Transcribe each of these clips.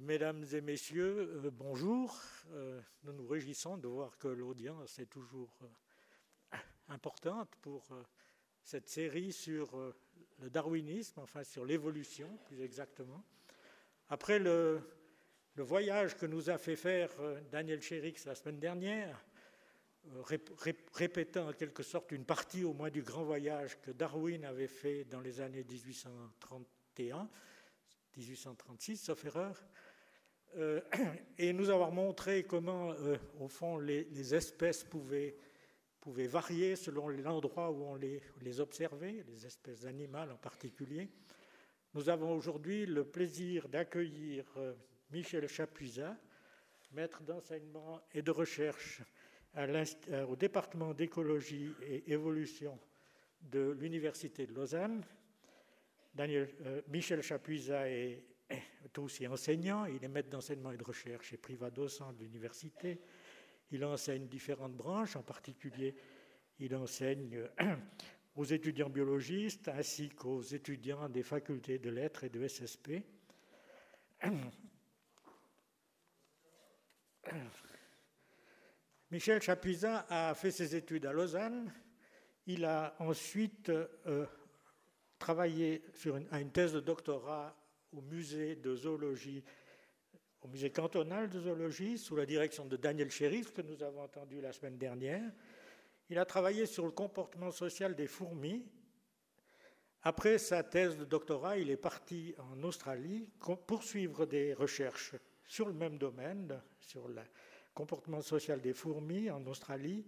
Mesdames et messieurs, euh, bonjour. Euh, nous nous réjouissons de voir que l'audience est toujours euh, importante pour cette série sur le darwinisme, enfin sur l'évolution plus exactement. Après le, voyage que nous a fait faire Daniel Chérix la semaine dernière, répétant en quelque sorte une partie au moins du grand voyage que Darwin avait fait dans les années 1831, 1836, sauf erreur, euh, et nous avoir montré comment, euh, au fond, les, espèces pouvaient, varier selon l'endroit où on les, les, observait, les espèces animales en particulier. Nous avons aujourd'hui le plaisir d'accueillir euh, Michel Chapuisat, maître d'enseignement et de recherche au département d'écologie et évolution de l'Université de Lausanne. Daniel, Michel Chapuisat est aussi enseignant, il est maître d'enseignement et de recherche et privat docent de l'université. Il enseigne différentes branches, en particulier il enseigne aux étudiants biologistes ainsi qu'aux étudiants des facultés de lettres et de SSP. Michel Chapuisat a fait ses études à Lausanne. Il a ensuite euh, travaillé sur une, à une thèse de doctorat au musée de zoologie, au musée cantonal de zoologie, sous la direction de Daniel Sheriff, que nous avons entendu la semaine dernière. Il a travaillé sur le comportement social des fourmis. Après sa thèse de doctorat, il est parti en Australie poursuivre des recherches sur le même domaine, sur le comportement social des fourmis en Australie,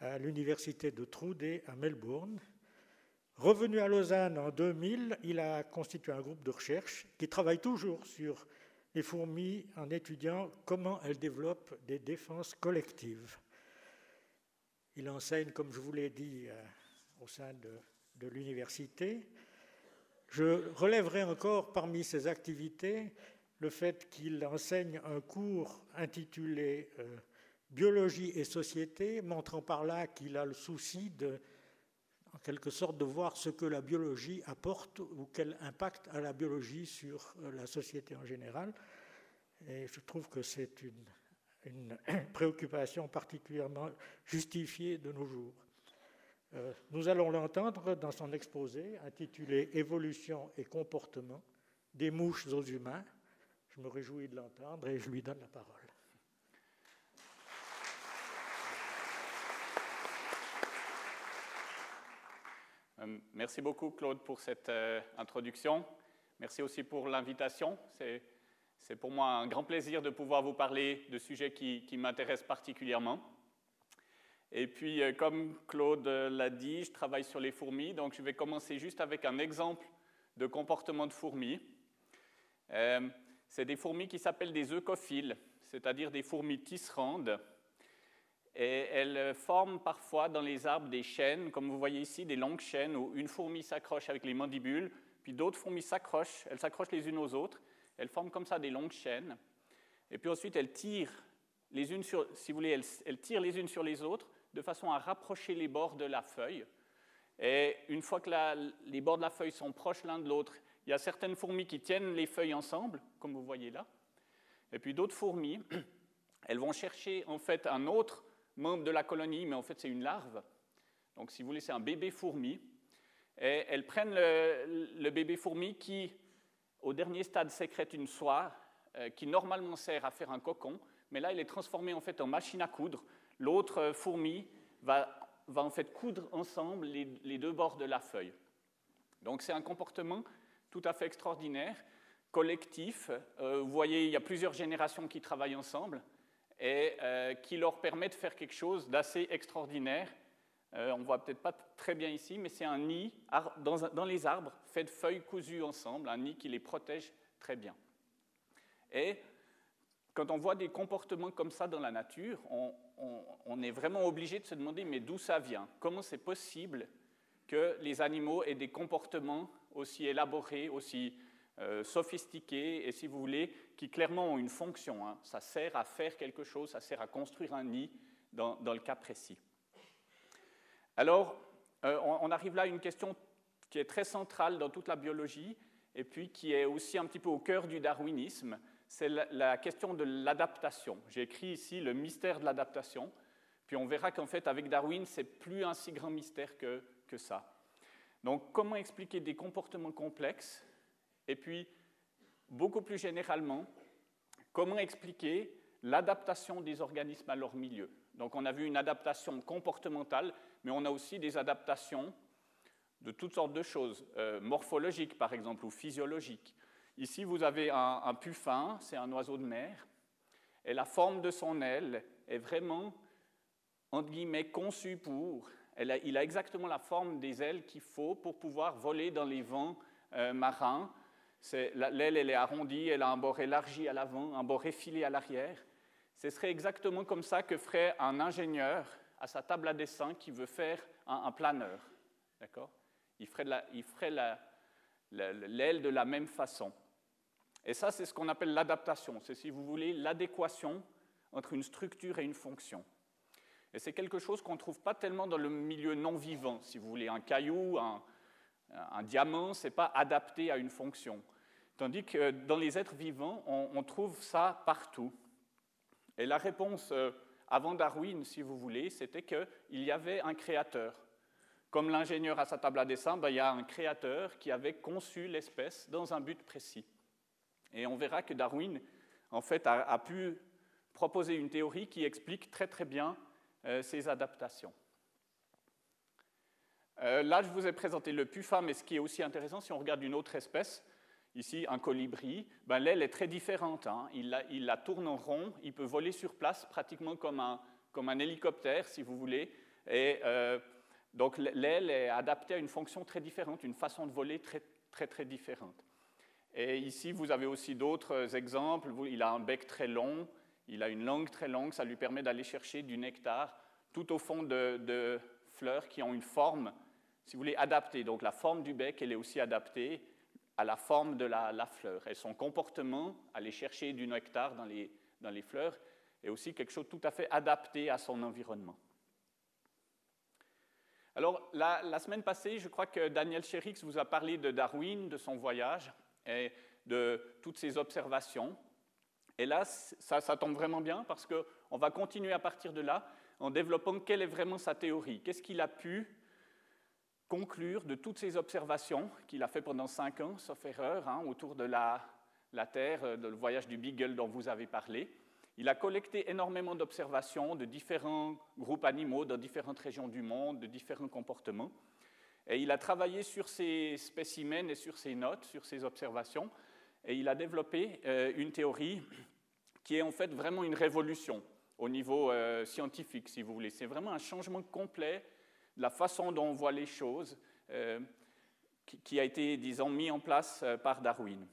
à l'université de Trude à Melbourne. Revenu à Lausanne en 2000, il a constitué un groupe de recherche qui travaille toujours sur les fourmis en étudiant comment elles développent des défenses collectives. Il enseigne, comme je vous l'ai dit, euh, au sein de, l'université. Je relèverai encore parmi ses activités le fait qu'il enseigne un cours intitulé euh, Biologie et société, montrant par là qu'il a le souci de en quelque sorte de voir ce que la biologie apporte ou quel impact a la biologie sur euh, la société en général. Et je trouve que c'est une, préoccupation particulièrement justifiée de nos jours. Euh, nous allons l'entendre dans son exposé intitulé Évolution et comportement des mouches aux humains. Je me réjouis de l'entendre et je lui donne la parole. Euh, merci beaucoup, Claude, pour cette euh, introduction. Merci aussi pour l'invitation. C'est pour moi un grand plaisir de pouvoir vous parler de sujets qui, m'intéressent particulièrement. Et puis, euh, comme Claude l'a dit, je travaille sur les fourmis, donc je vais commencer juste avec un exemple de comportement de fourmis. C'est des fourmis qui s'appellent des eucophiles, c'est-à-dire des fourmis tisserandes et elles forment parfois dans les arbres des chaînes, comme vous voyez ici, des longues chaînes où une fourmi s'accroche avec les mandibules, puis d'autres fourmis s'accrochent, elles s'accrochent les unes aux autres, elles forment comme ça des longues chaînes, et puis ensuite elles tirent les unes sur, si vous voulez, elles, tirent les unes sur les autres de façon à rapprocher les bords de la feuille. Et une fois que les bords de la feuille sont proches l'un de l'autre, il y a certaines fourmis qui tiennent les feuilles ensemble, comme vous voyez là, et puis d'autres fourmis, elles vont chercher en fait un autre membre de la colonie, mais en fait c'est une larve. Donc si vous voulez, c'est un bébé fourmi. Et elles prennent le, bébé fourmi qui, au dernier stade, sécrète une soie euh, qui normalement sert à faire un cocon, mais là, il est transformé en fait en machine à coudre. L'autre fourmi va, va, en fait coudre ensemble les, deux bords de la feuille. Donc c'est un comportement tout à fait extraordinaire, collectif. Euh, vous voyez, il y a plusieurs générations qui travaillent ensemble et euh, qui leur permet de faire quelque chose d'assez extraordinaire. Euh, on ne voit peut-être pas très bien ici, mais c'est un nid dans, les arbres fait de feuilles cousues ensemble, un nid qui les protège très bien. Et quand on voit des comportements comme ça dans la nature, on, est vraiment obligé de se demander mais d'où ça vient? Comment c'est possible que les animaux aient des comportements aussi élaborés, aussi euh, sophistiqués? Et, si vous voulez, qui clairement ont une fonction. Hein. Ça sert à faire quelque chose, ça sert à construire un nid dans, le cas précis. Alors, euh, on, arrive là à une question qui est très centrale dans toute la biologie et puis qui est aussi un petit peu au cœur du darwinisme, c'est la, question de l'adaptation. J'ai écrit ici le mystère de l'adaptation, puis on verra qu'en fait, avec Darwin, c'est plus un si grand mystère que, que ça. Donc, comment expliquer des comportements complexes Et puis, beaucoup plus généralement, comment expliquer l'adaptation des organismes à leur milieu Donc, on a vu une adaptation comportementale, mais on a aussi des adaptations de toutes sortes de choses, euh, morphologiques par exemple, ou physiologiques. Ici, vous avez un, puffin, c'est un oiseau de mer, et la forme de son aile est vraiment, entre guillemets, conçue pour. il a exactement la forme des ailes qu'il faut pour pouvoir voler dans les vents euh, marins. L'aile, elle est arrondie, elle a un bord élargi à l'avant, un bord effilé à l'arrière. Ce serait exactement comme ça que ferait un ingénieur à sa table à dessin qui veut faire un, planeur. D'accord? Il ferait l'aile de la même façon. Et ça, c'est ce qu'on appelle l'adaptation. C'est, si vous voulez, l'adéquation entre une structure et une fonction. Et c'est quelque chose qu'on ne trouve pas tellement dans le milieu non vivant. Si vous voulez, un caillou, un, diamant, ce n'est pas adapté à une fonction. Tandis que dans les êtres vivants, on, trouve ça partout. Et la réponse euh, avant Darwin, si vous voulez, c'était qu'il y avait un créateur. Comme l'ingénieur à sa table à dessin, ben, il y a un créateur qui avait conçu l'espèce dans un but précis. Et on verra que Darwin, en fait, a, pu proposer une théorie qui explique très très bien euh, ces adaptations. Euh, là, je vous ai présenté le puffin, mais ce qui est aussi intéressant, si on regarde une autre espèce, ici un colibri, ben, l'aile est très différente. Hein. Il, la, tourne en rond, il peut voler sur place pratiquement comme un, comme un hélicoptère, si vous voulez. Et euh, donc l'aile est adaptée à une fonction très différente, une façon de voler très très, très différente. Et ici, vous avez aussi d'autres exemples. Il a un bec très long, il a une langue très longue, ça lui permet d'aller chercher du nectar tout au fond de, fleurs qui ont une forme, si vous voulez, adaptée. Donc la forme du bec, elle est aussi adaptée à la forme de la, fleur. Et son comportement, aller chercher du nectar dans les, dans les fleurs, est aussi quelque chose de tout à fait adapté à son environnement. Alors, la, semaine passée, je crois que Daniel Sherix vous a parlé de Darwin, de son voyage et de toutes ces observations. Et là, ça tombe vraiment bien parce qu'on va continuer à partir de là en développant quelle est vraiment sa théorie. Qu'est-ce qu'il a pu conclure de toutes ces observations qu'il a fait pendant cinq ans, sauf erreur, hein, autour de la, Terre, euh, le voyage du Beagle dont vous avez parlé. Il a collecté énormément d'observations de différents groupes animaux dans différentes régions du monde, de différents comportements. Et il a travaillé sur ces spécimens et sur ces notes, sur ces observations, et il a développé euh, une théorie qui est en fait vraiment une révolution au niveau euh, scientifique, si vous voulez. C'est vraiment un changement complet la façon dont on voit les choses euh, qui, a été, disons, mis en place par Darwin.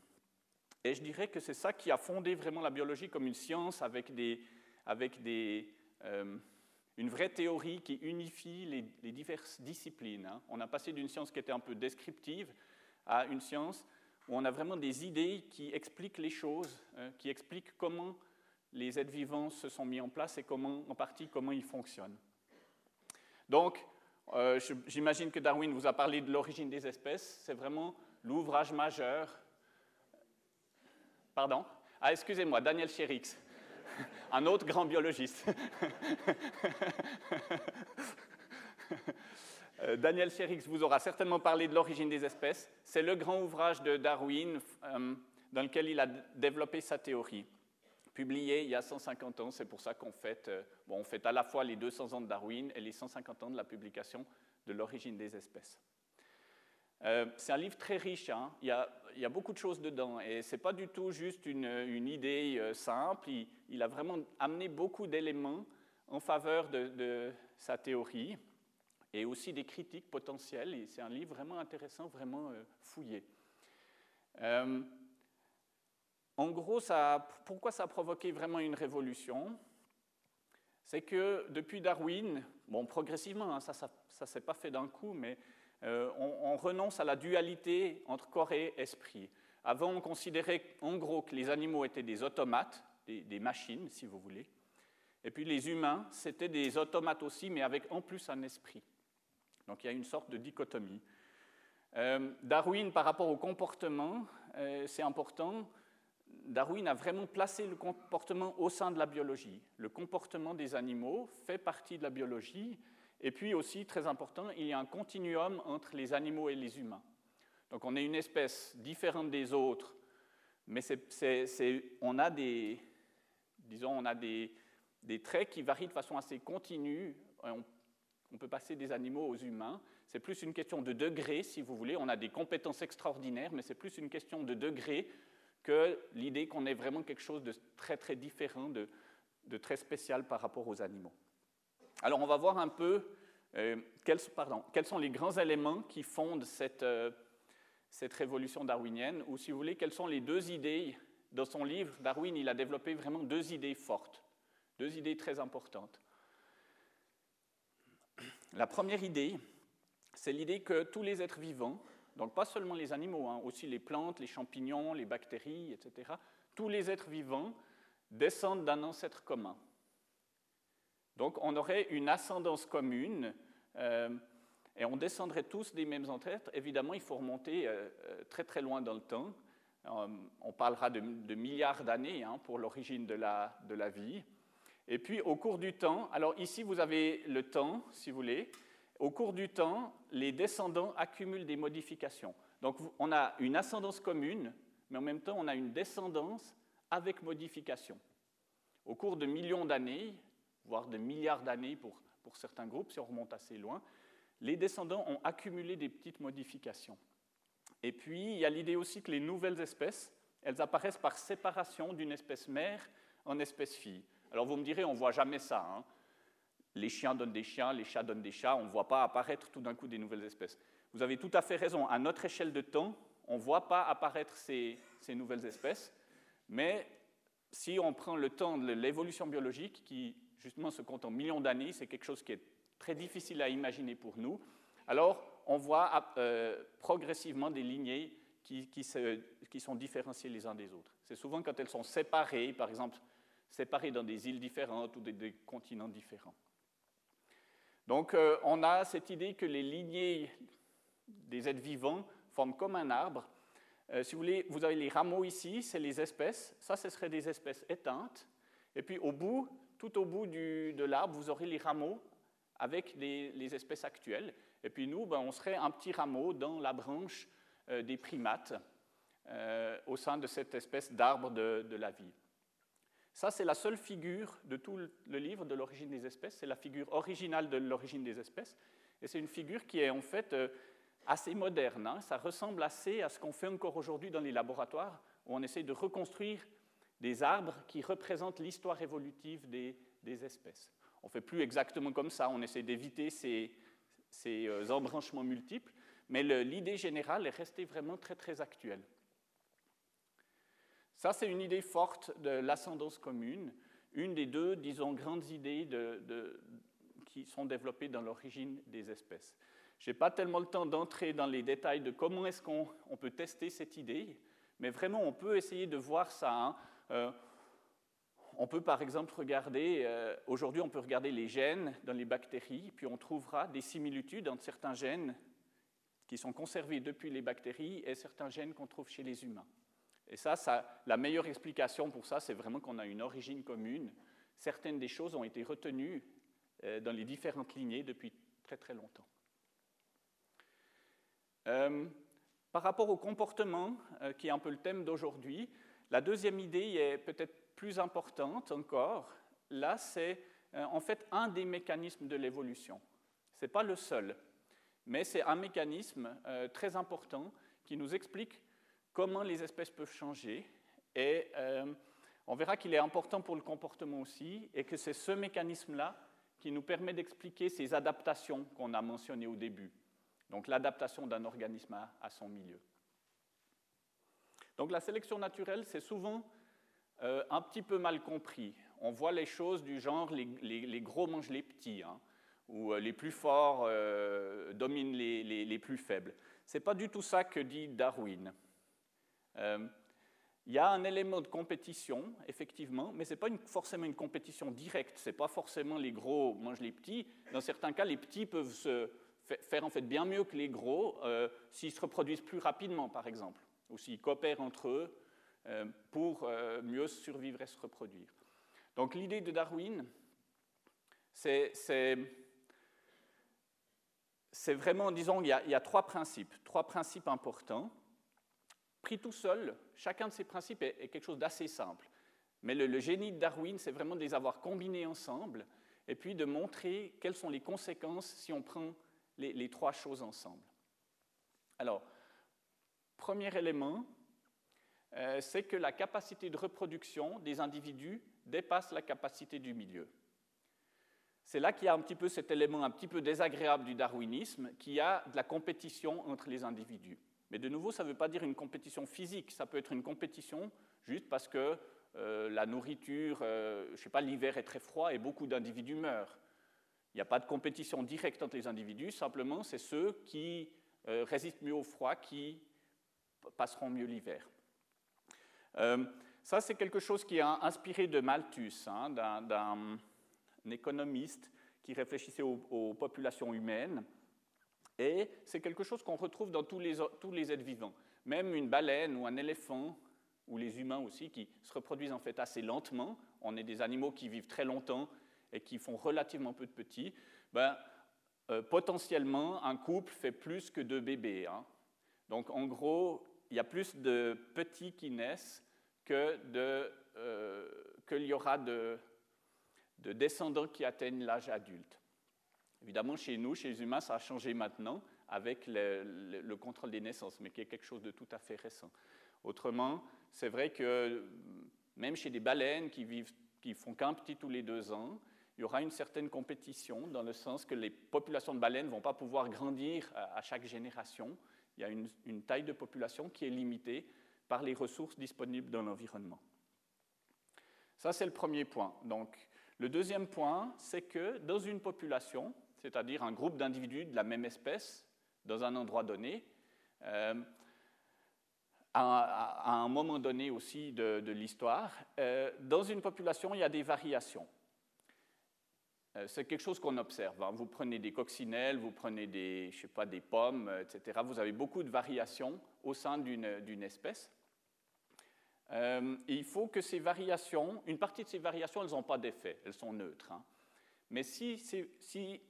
Et je dirais que c'est ça qui a fondé vraiment la biologie comme une science avec des, avec des une vraie théorie qui unifie les, diverses disciplines. Hein. On a passé d'une science qui était un peu descriptive à une science où on a vraiment des idées qui expliquent les choses, qui expliquent comment les êtres vivants se sont mis en place et comment, en partie comment ils fonctionnent. Donc, euh, j'imagine que Darwin vous a parlé de l'origine des espèces. C'est vraiment l'ouvrage majeur. Pardon? Ah, excusez-moi, Daniel Sherix un autre grand biologiste. Euh, Daniel Sherix vous aura certainement parlé de l'origine des espèces. C'est le grand ouvrage de Darwin euh, dans lequel il a développé sa théorie. Publié il y a 150 ans, c'est pour ça qu'on fête, euh, bon, on fête à la fois les 200 ans de Darwin et les 150 ans de la publication de l'origine des espèces. c'est un livre très riche, hein. il, y a, beaucoup de choses dedans et ce n'est pas du tout juste une, idée simple, il, a vraiment amené beaucoup d'éléments en faveur de, sa théorie et aussi des critiques potentielles. c'est un livre vraiment intéressant, vraiment euh, fouillé. En gros, pourquoi ça a provoqué vraiment une révolution? C'est que depuis Darwin, bon, progressivement, hein, ça ne s'est pas fait d'un coup, mais euh, on, renonce à la dualité entre corps et esprit. Avant, on considérait en gros que les animaux étaient des automates, des, machines, si vous voulez. Et puis les humains, c'était des automates aussi, mais avec en plus un esprit. Donc il y a une sorte de dichotomie. Euh, Darwin, par rapport au comportement, euh, c'est important. Darwin a vraiment placé le comportement au sein de la biologie. Le comportement des animaux fait partie de la biologie. Et puis aussi, très important, il y a un continuum entre les animaux et les humains. Donc on est une espèce différente des autres, mais on a des, disons, on a des, traits qui varient de façon assez continue. On, on peut passer des animaux aux humains. C'est plus une question de degré, si vous voulez. On a des compétences extraordinaires, mais c'est plus une question de degré que l'idée qu'on ait vraiment quelque chose de très très différent, de, très spécial par rapport aux animaux. Alors on va voir un peu euh, quels, sont les grands éléments qui fondent cette, euh, cette révolution darwinienne, ou si vous voulez, quelles sont les deux idées. Dans son livre, Darwin, il a développé vraiment deux idées fortes, deux idées très importantes. La première idée, c'est l'idée que tous les êtres vivants donc pas seulement les animaux, hein, aussi les plantes, les champignons, les bactéries, etc. Tous les êtres vivants descendent d'un ancêtre commun. Donc on aurait une ascendance commune euh, et on descendrait tous des mêmes ancêtres. Évidemment, il faut remonter euh, euh, très très loin dans le temps. on parlera de, milliards d'années hein, pour l'origine de la, de la vie. Et puis au cours du temps, alors ici vous avez le temps, si vous voulez, au cours du temps, les descendants accumulent des modifications. Donc on a une ascendance commune, mais en même temps on a une descendance avec modification. Au cours de millions d'années, voire de milliards d'années pour, pour certains groupes, si on remonte assez loin, les descendants ont accumulé des petites modifications. Et puis, il y a l'idée aussi que les nouvelles espèces, elles apparaissent par séparation d'une espèce mère en espèce fille. Alors vous me direz, on ne voit jamais ça. Hein les chiens donnent des chiens, les chats donnent des chats, on ne voit pas apparaître tout d'un coup des nouvelles espèces. Vous avez tout à fait raison, à notre échelle de temps, on ne voit pas apparaître ces, nouvelles espèces, mais si on prend le temps de l'évolution biologique, qui justement se compte en millions d'années, c'est quelque chose qui est très difficile à imaginer pour nous, alors on voit euh, progressivement des lignées qui, sont différenciées les uns des autres. C'est souvent quand elles sont séparées, par exemple, séparées dans des îles différentes ou des continents différents. Donc euh, on a cette idée que les lignées des êtres vivants forment comme un arbre. Euh, si vous voulez, vous avez les rameaux ici, c'est les espèces. Ça, ce seraient des espèces éteintes. Et puis au bout, tout au bout de l'arbre, vous aurez les rameaux avec les, espèces actuelles. Et puis nous, ben, on serait un petit rameau dans la branche euh, des primates au sein de cette espèce d'arbre de la vie. Ça, c'est la seule figure de tout le livre de l'origine des espèces. C'est la figure originale de l'origine des espèces. Et c'est une figure qui est en fait euh, assez moderne. Hein. Ça ressemble assez à ce qu'on fait encore aujourd'hui dans les laboratoires, où on essaie de reconstruire des arbres qui représentent l'histoire évolutive des, espèces. On ne fait plus exactement comme ça, on essaie d'éviter ces, euh, embranchements multiples, mais l'idée générale est restée vraiment très très actuelle. Ça, c'est une idée forte de l'ascendance commune, une des deux, disons, grandes idées qui sont développées dans l'origine des espèces. Je n'ai pas tellement le temps d'entrer dans les détails de comment est-ce qu'on peut tester cette idée, mais vraiment, on peut essayer de voir ça. Hein. Euh, on peut par exemple regarder, euh, aujourd'hui on peut regarder les gènes dans les bactéries, puis on trouvera des similitudes entre certains gènes qui sont conservés depuis les bactéries et certains gènes qu'on trouve chez les humains. Et ça, la meilleure explication pour ça, c'est vraiment qu'on a une origine commune. Certaines des choses ont été retenues euh, dans les différentes lignées depuis très très longtemps. Euh, par rapport au comportement, euh, qui est un peu le thème d'aujourd'hui, la deuxième idée est peut-être plus importante encore. Là, c'est en fait un des mécanismes de l'évolution. Ce n'est pas le seul, mais c'est un mécanisme très important qui nous explique comment les espèces peuvent changer. Et euh, on verra qu'il est important pour le comportement aussi, et que c'est ce mécanisme-là qui nous permet d'expliquer ces adaptations qu'on a mentionnées au début. Donc l'adaptation d'un organisme à, son milieu. Donc la sélection naturelle, c'est souvent euh, un petit peu mal compris. On voit les choses du genre les, gros mangent les petits, hein, ou euh, les plus forts dominent les, les plus faibles. Ce n'est pas du tout ça que dit Darwin. Euh, il y a un élément de compétition, effectivement, mais ce n'est pas forcément une compétition directe. Ce n'est pas forcément les gros mangent les petits. Dans certains cas, les petits peuvent se faire en fait bien mieux que les gros euh, s'ils se reproduisent plus rapidement, par exemple, ou s'ils coopèrent entre eux. euh, pour euh, mieux survivre et se reproduire. Donc l'idée de Darwin, c'est vraiment, disons, il y, a, trois principes, trois principes importants. Pris tout seul, chacun de ces principes est, quelque chose d'assez simple. Mais le, génie de Darwin, c'est vraiment de les avoir combinés ensemble et puis de montrer quelles sont les conséquences si on prend les trois choses ensemble. Alors, premier élément, euh, c'est que la capacité de reproduction des individus dépasse la capacité du milieu. C'est là qu'il y a un petit peu cet élément un petit peu désagréable du darwinisme, qui a de la compétition entre les individus. Mais de nouveau, ça ne veut pas dire une compétition physique, ça peut être une compétition juste parce que euh, la nourriture, euh, je ne sais pas, l'hiver est très froid et beaucoup d'individus meurent. Il n'y a pas de compétition directe entre les individus, simplement c'est ceux qui résistent mieux au froid qui passeront mieux l'hiver. Euh, ça, c'est quelque chose qui est inspiré de Malthus, hein, d'un économiste qui réfléchissait aux, populations humaines. Et c'est quelque chose qu'on retrouve dans tous les, tous les êtres vivants. Même une baleine ou un éléphant, ou les humains aussi, qui se reproduisent en fait assez lentement. On est des animaux qui vivent très longtemps et qui font relativement peu de petits. Ben, euh, potentiellement, un couple fait plus que deux bébés. Hein. Donc, en gros, il y a plus de petits qui naissent que euh, qu'il y aura de, descendants qui atteignent l'âge adulte. Évidemment, chez nous, chez les humains, ça a changé maintenant avec le, contrôle des naissances, mais qui est quelque chose de tout à fait récent. Autrement, c'est vrai que même chez des baleines qui, vivent, qui font qu'un petit tous les deux ans, il y aura une certaine compétition dans le sens que les populations de baleines ne vont pas pouvoir grandir à chaque génération. Il y a une taille de population qui est limitée par les ressources disponibles dans l'environnement. Ça, c'est le premier point. Donc, le deuxième point, c'est que dans une population, c'est-à-dire un groupe d'individus de la même espèce, dans un endroit donné, euh, à, un moment donné aussi de, l'histoire, euh, dans une population, il y a des variations. Euh, c'est quelque chose qu'on observe. Hein. Vous prenez des coccinelles, vous prenez des, je sais pas, des pommes, etc. Vous avez beaucoup de variations au sein d'une espèce. Il faut que ces variations, une partie de ces variations, elles n'ont pas d'effet, elles sont neutres. Hein. Mais si, si,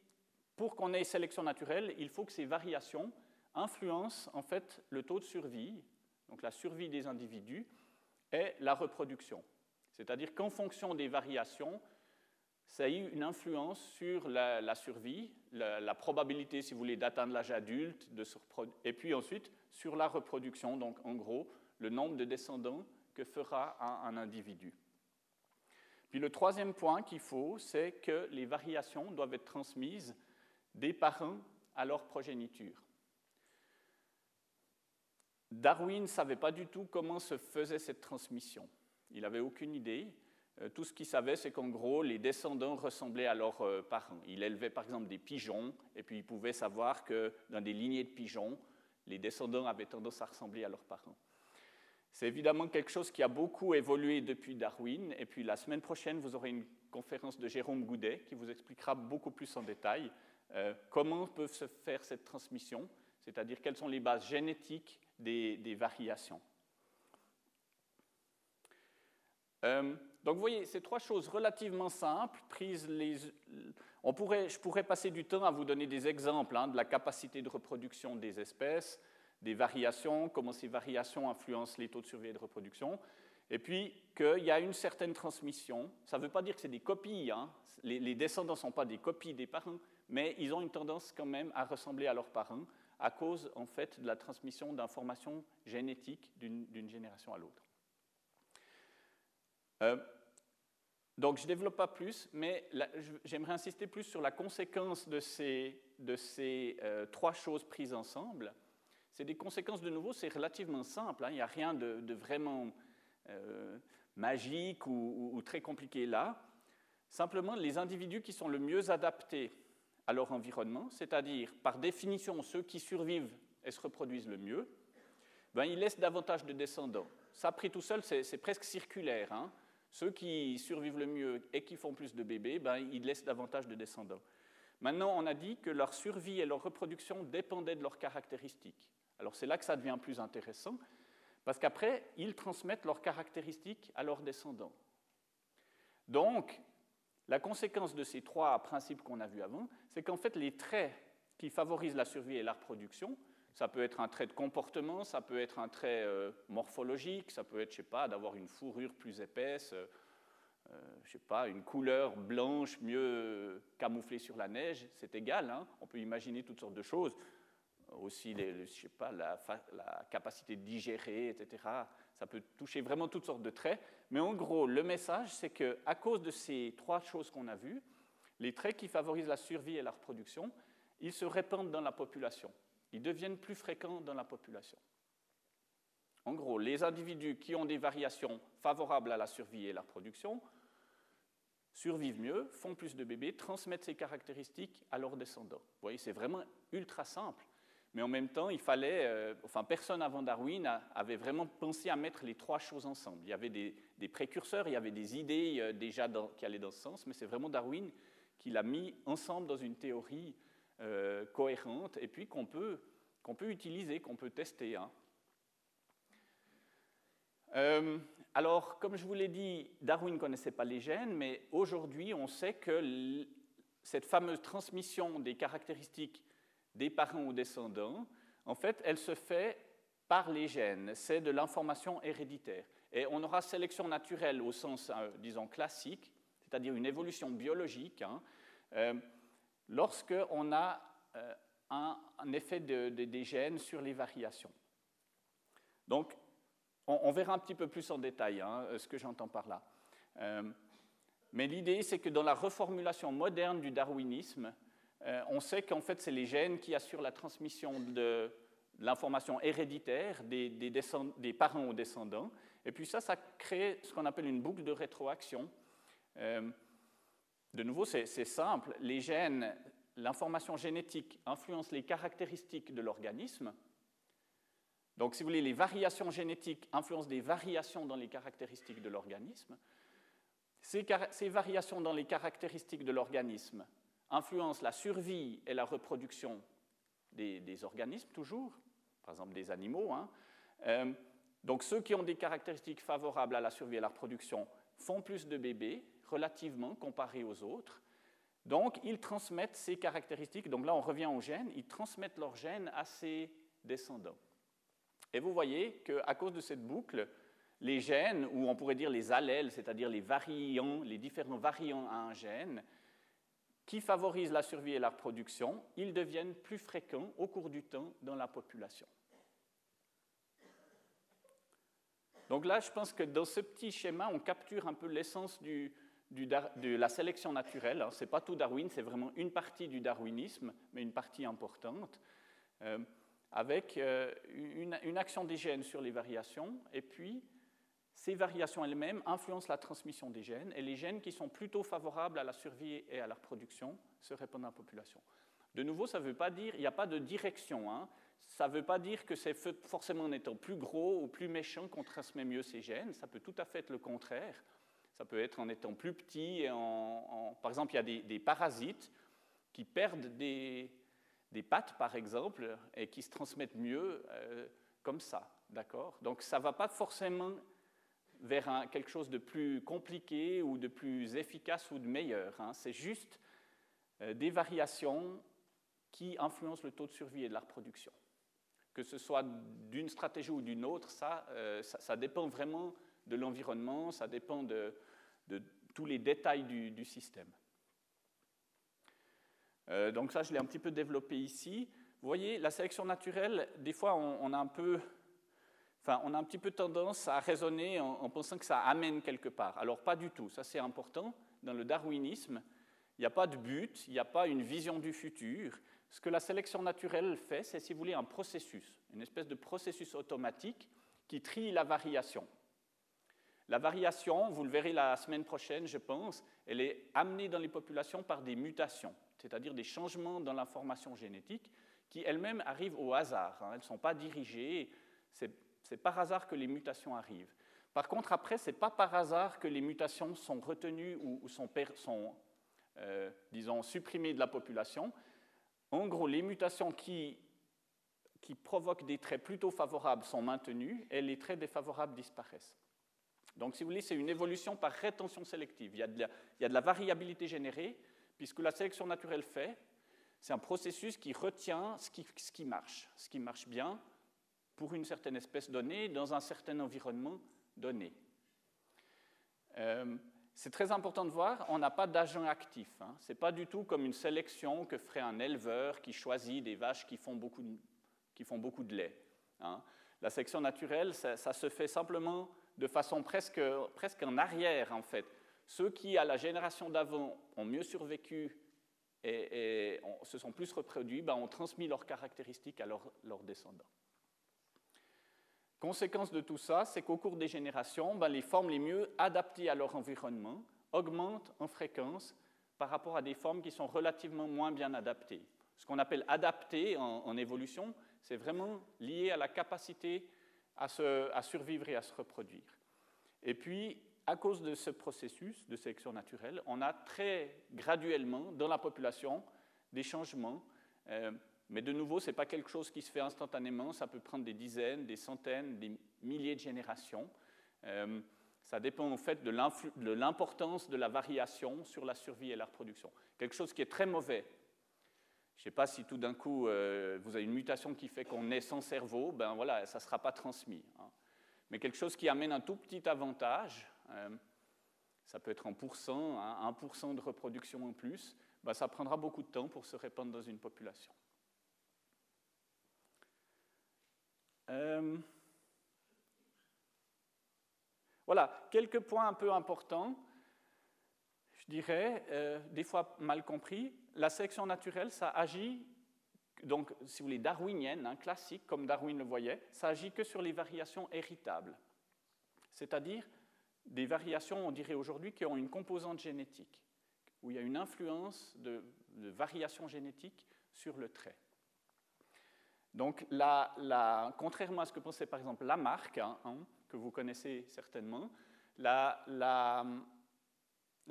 pour qu'on ait sélection naturelle, il faut que ces variations influencent en fait le taux de survie, donc la survie des individus, et la reproduction. C'est-à-dire qu'en fonction des variations, ça a eu une influence sur la, survie, la, probabilité, si vous voulez, d'atteindre l'âge adulte, et puis ensuite sur la reproduction, donc en gros, le nombre de descendants que fera un, individu. Puis le troisième point qu'il faut, c'est que les variations doivent être transmises des parents à leur progéniture. Darwin ne savait pas du tout comment se faisait cette transmission. Il n'avait aucune idée. Euh, tout ce qu'il savait, c'est qu'en gros, les descendants ressemblaient à leurs euh, parents. Il élevait par exemple des pigeons, et puis il pouvait savoir que dans des lignées de pigeons, les descendants avaient tendance à ressembler à leurs parents. C'est évidemment quelque chose qui a beaucoup évolué depuis Darwin. Et puis la semaine prochaine, vous aurez une conférence de Jérôme Goudet qui vous expliquera beaucoup plus en détail euh, comment peut se faire cette transmission, c'est-à-dire quelles sont les bases génétiques des, variations. Euh, donc vous voyez, ces trois choses relativement simples, prises les, on pourrait, je pourrais passer du temps à vous donner des exemples hein, de la capacité de reproduction des espèces, des variations, comment ces variations influencent les taux de survie et de reproduction, et puis qu'il y a une certaine transmission. Ça ne veut pas dire que c'est des copies, hein. les, descendants ne sont pas des copies des parents, mais ils ont une tendance quand même à ressembler à leurs parents à cause en fait de la transmission d'informations génétiques d'une génération à l'autre. Euh, donc je ne développe pas plus, mais j'aimerais insister plus sur la conséquence de ces, euh, trois choses prises ensemble. C'est des conséquences, de nouveau, c'est relativement simple. Hein. Il n'y a rien de, vraiment euh, magique ou, très compliqué là. Simplement, les individus qui sont le mieux adaptés à leur environnement, c'est-à-dire par définition ceux qui survivent et se reproduisent le mieux, ben, ils laissent davantage de descendants. Ça, pris tout seul, c'est presque circulaire. Hein. Ceux qui survivent le mieux et qui font plus de bébés, ben, ils laissent davantage de descendants. Maintenant, on a dit que leur survie et leur reproduction dépendaient de leurs caractéristiques. Alors c'est là que ça devient plus intéressant, Parce qu'après, ils transmettent leurs caractéristiques à leurs descendants. Donc, la conséquence de ces trois principes qu'on a vus avant, c'est qu'en fait, les traits qui favorisent la survie et la reproduction, ça peut être un trait de comportement, ça peut être un trait euh, morphologique, ça peut être, je sais pas, d'avoir une fourrure plus épaisse, euh, euh, je sais pas, une couleur blanche mieux camouflée sur la neige, c'est égal. Hein. on peut imaginer toutes sortes de choses. Aussi, les, je sais pas, la, la, capacité de digérer, etc. Ça peut toucher vraiment toutes sortes de traits. Mais en gros, le message, c'est qu'à cause de ces trois choses qu'on a vues, les traits qui favorisent la survie et la reproduction, ils se répandent dans la population. Ils deviennent plus fréquents dans la population. En gros, les individus qui ont des variations favorables à la survie et la reproduction survivent mieux, font plus de bébés, transmettent ces caractéristiques à leurs descendants. Vous voyez, c'est vraiment ultra simple. Mais en même temps, il fallait, euh, enfin, personne avant Darwin avait vraiment pensé à mettre les trois choses ensemble. Il y avait des, précurseurs, il y avait des idées euh, déjà qui allaient dans ce sens, mais c'est vraiment Darwin qui l'a mis ensemble dans une théorie euh, cohérente et puis qu'on peut, qu'on peut utiliser, qu'on peut tester. Hein. alors, comme je vous l'ai dit, Darwin ne connaissait pas les gènes, mais aujourd'hui, on sait que cette fameuse transmission des caractéristiques des parents ou descendants, en fait, elle se fait par les gènes. C'est de l'information héréditaire. Et on aura sélection naturelle au sens, euh, disons, classique, c'est-à-dire une évolution biologique, hein, euh, lorsqu'on a euh, un, effet des gènes sur les variations. Donc, on, verra un petit peu plus en détail hein, ce que j'entends par là. mais l'idée, c'est que dans la reformulation moderne du darwinisme, euh, on sait qu'en fait, c'est les gènes qui assurent la transmission de l'information héréditaire des, parents aux descendants. Et puis ça, ça crée ce qu'on appelle une boucle de rétroaction. Euh, de nouveau, c'est simple. Les gènes, l'information génétique influence les caractéristiques de l'organisme. Donc, si vous voulez, les variations génétiques influencent des variations dans les caractéristiques de l'organisme. Ces variations dans les caractéristiques de l'organisme influence la survie et la reproduction des, organismes, toujours, par exemple des animaux. Hein. Euh, donc ceux qui ont des caractéristiques favorables à la survie et à la reproduction font plus de bébés relativement comparés aux autres. Donc ils transmettent ces caractéristiques, donc là on revient aux gènes, ils transmettent leurs gènes à ces descendants. Et vous voyez qu'à cause de cette boucle, les gènes, ou on pourrait dire les allèles, c'est-à-dire les variants, les différents variants à un gène, qui favorisent la survie et la reproduction, ils deviennent plus fréquents au cours du temps dans la population. Donc là, je pense que dans ce petit schéma, on capture un peu l'essence de la sélection naturelle. Ce n'est pas tout Darwin, c'est vraiment une partie du darwinisme, mais une partie importante, euh, avec euh, une, une, action des gènes sur les variations, et puis ces variations elles-mêmes influencent la transmission des gènes et les gènes qui sont plutôt favorables à la survie et à la reproduction se répandent dans la population. De nouveau, ça ne veut pas dire, il n'y a pas de direction. Hein. Ça ne veut pas dire que c'est forcément en étant plus gros ou plus méchant qu'on transmet mieux ces gènes. Ça peut tout à fait être le contraire. Ça peut être en étant plus petit. Par exemple, il y a des, parasites qui perdent des, pattes, par exemple, et qui se transmettent mieux euh, comme ça. D'accord? Donc ça ne va pas forcément vers quelque chose de plus compliqué ou de plus efficace ou de meilleur. Hein. C'est juste euh, des variations qui influencent le taux de survie et de la reproduction. Que ce soit d'une stratégie ou d'une autre, ça, euh, ça, dépend vraiment de l'environnement, ça dépend de, tous les détails du, système. Euh, donc ça, je l'ai un petit peu développé ici. Vous voyez, la sélection naturelle, des fois, on a un peu On a un petit peu tendance à raisonner en, pensant que ça amène quelque part. Alors pas du tout, ça c'est important. Dans le darwinisme, il n'y a pas de but, il n'y a pas une vision du futur. Ce que la sélection naturelle fait, c'est, si vous voulez, un processus, une espèce de processus automatique qui trie la variation. La variation, vous le verrez la semaine prochaine, je pense, elle est amenée dans les populations par des mutations, c'est-à-dire des changements dans l'information génétique qui elles-mêmes arrivent au hasard. Hein. Elles ne sont pas dirigées. C'est par hasard que les mutations arrivent. Par contre, après, ce n'est pas par hasard que les mutations sont retenues ou, sont, euh, disons, supprimées de la population. En gros, les mutations qui, provoquent des traits plutôt favorables sont maintenus et les traits défavorables disparaissent. Donc, si vous voulez, c'est une évolution par rétention sélective. Il y, a de la, variabilité générée, puisque la sélection naturelle fait, c'est un processus qui retient ce qui, marche, ce qui marche bien pour une certaine espèce donnée, dans un certain environnement donné. Euh, c'est très important de voir, on n'a pas d'agent actif. Hein. Ce n'est pas du tout comme une sélection que ferait un éleveur qui choisit des vaches qui font beaucoup de, lait. Hein. La sélection naturelle, ça, se fait simplement de façon presque, presque en arrière, en fait. Ceux qui, à la génération d'avant, ont mieux survécu et, se sont plus reproduits, ben, ont transmis leurs caractéristiques à leurs descendants. Conséquence de tout ça, c'est qu'au cours des générations, ben, les formes les mieux adaptées à leur environnement augmentent en fréquence par rapport à des formes qui sont relativement moins bien adaptées. Ce qu'on appelle adapté en, évolution, c'est vraiment lié à la capacité à, se, à, survivre et à se reproduire. Et puis, à cause de ce processus de sélection naturelle, on a très graduellement dans la population des changements. Euh, mais de nouveau, ce n'est pas quelque chose qui se fait instantanément, ça peut prendre des dizaines, des centaines, des milliers de générations. Euh, ça dépend en fait de l'importance de la variation sur la survie et la reproduction. Quelque chose qui est très mauvais. Je ne sais pas si tout d'un coup euh, vous avez une mutation qui fait qu'on est sans cerveau, ben voilà, ça ne sera pas transmis. Hein. Mais quelque chose qui amène un tout petit avantage, euh, ça peut être en pourcent, hein, 1% de reproduction en plus, ben ça prendra beaucoup de temps pour se répandre dans une population. Euh, voilà, quelques points un peu importants, je dirais, euh, des fois mal compris. La sélection naturelle, ça agit, donc si vous voulez, darwinienne, hein, classique, comme Darwin le voyait, ça agit que sur les variations héritables. C'est-à-dire des variations, on dirait aujourd'hui, qui ont une composante génétique, où il y a une influence de, de variation génétique sur le trait. Donc, contrairement à ce que pensait par exemple Lamarck, hein, hein, que vous connaissez certainement, la,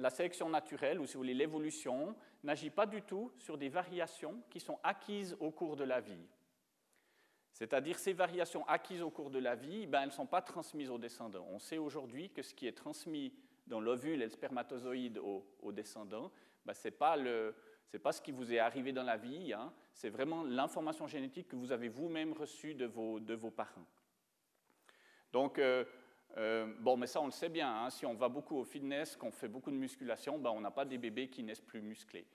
sélection naturelle, ou si vous voulez l'évolution, n'agit pas du tout sur des variations qui sont acquises au cours de la vie. C'est-à-dire ces variations acquises au cours de la vie, ben, elles ne sont pas transmises aux descendants. On sait aujourd'hui que ce qui est transmis dans l'ovule et le spermatozoïde aux, aux descendants, ben, ce n'est pas le, ce n'est pas ce qui vous est arrivé dans la vie, hein, c'est vraiment l'information génétique que vous avez vous-même reçue de vos, de vos, parents. Donc, euh, euh, bon, mais ça, on le sait bien, hein, si on va beaucoup au fitness, qu'on fait beaucoup de musculation, ben, on n'a pas des bébés qui naissent plus musclés.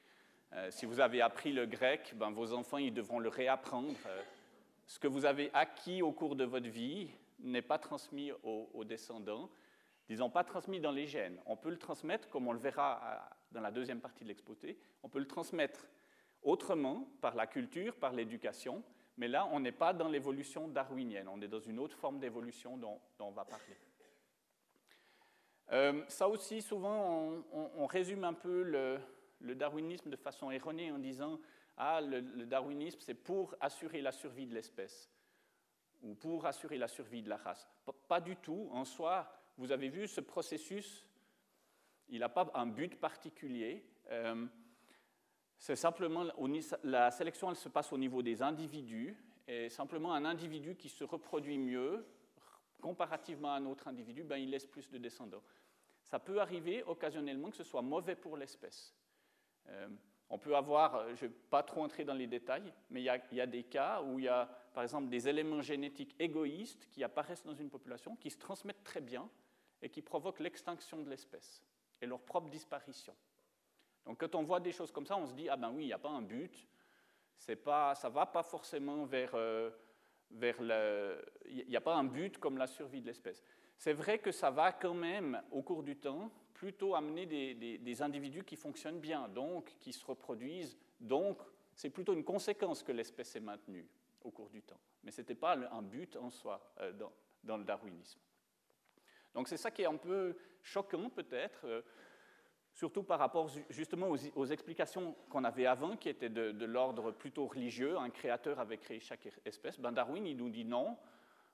Euh, si vous avez appris le grec, ben, vos enfants, ils devront le réapprendre. Ce que vous avez acquis au cours de votre vie n'est pas transmis aux, descendants, disons pas transmis dans les gènes. On peut le transmettre, comme on le verra dans la deuxième partie de l'exposé, on peut le transmettre autrement, par la culture, par l'éducation, mais là, on n'est pas dans l'évolution darwinienne, on est dans une autre forme d'évolution dont, on va parler. Euh, ça aussi, souvent, on, résume un peu le, darwinisme de façon erronée en disant Ah, le darwinisme, c'est pour assurer la survie de l'espèce ou pour assurer la survie de la race. Pas du tout. En soi, vous avez vu ce processus il n'a pas un but particulier. Euh, c'est simplement, la sélection, elle se passe au niveau des individus, et simplement un individu qui se reproduit mieux, comparativement à un autre individu, ben, il laisse plus de descendants. Ça peut arriver occasionnellement que ce soit mauvais pour l'espèce. Euh, on peut avoir, je ne vais pas trop entrer dans les détails, mais il y, y, a, des cas où il y a, par exemple, des éléments génétiques égoïstes qui apparaissent dans une population, qui se transmettent très bien et qui provoquent l'extinction de l'espèce et leur propre disparition. Donc quand on voit des choses comme ça, on se dit, ah ben oui, il n'y a pas un but, pas, ça ne va pas forcément vers, euh, vers le... Il n'y a pas un but comme la survie de l'espèce. C'est vrai que ça va quand même, au cours du temps, plutôt amener des, individus qui fonctionnent bien, donc qui se reproduisent, donc c'est plutôt une conséquence que l'espèce est maintenue au cours du temps. Mais ce n'était pas un but en soi euh, dans le darwinisme. Donc c'est ça qui est un peu choquant peut-être, euh, surtout par rapport justement aux, explications qu'on avait avant, qui étaient de, l'ordre plutôt religieux, un créateur avait créé chaque espèce. Ben Darwin, il nous dit non.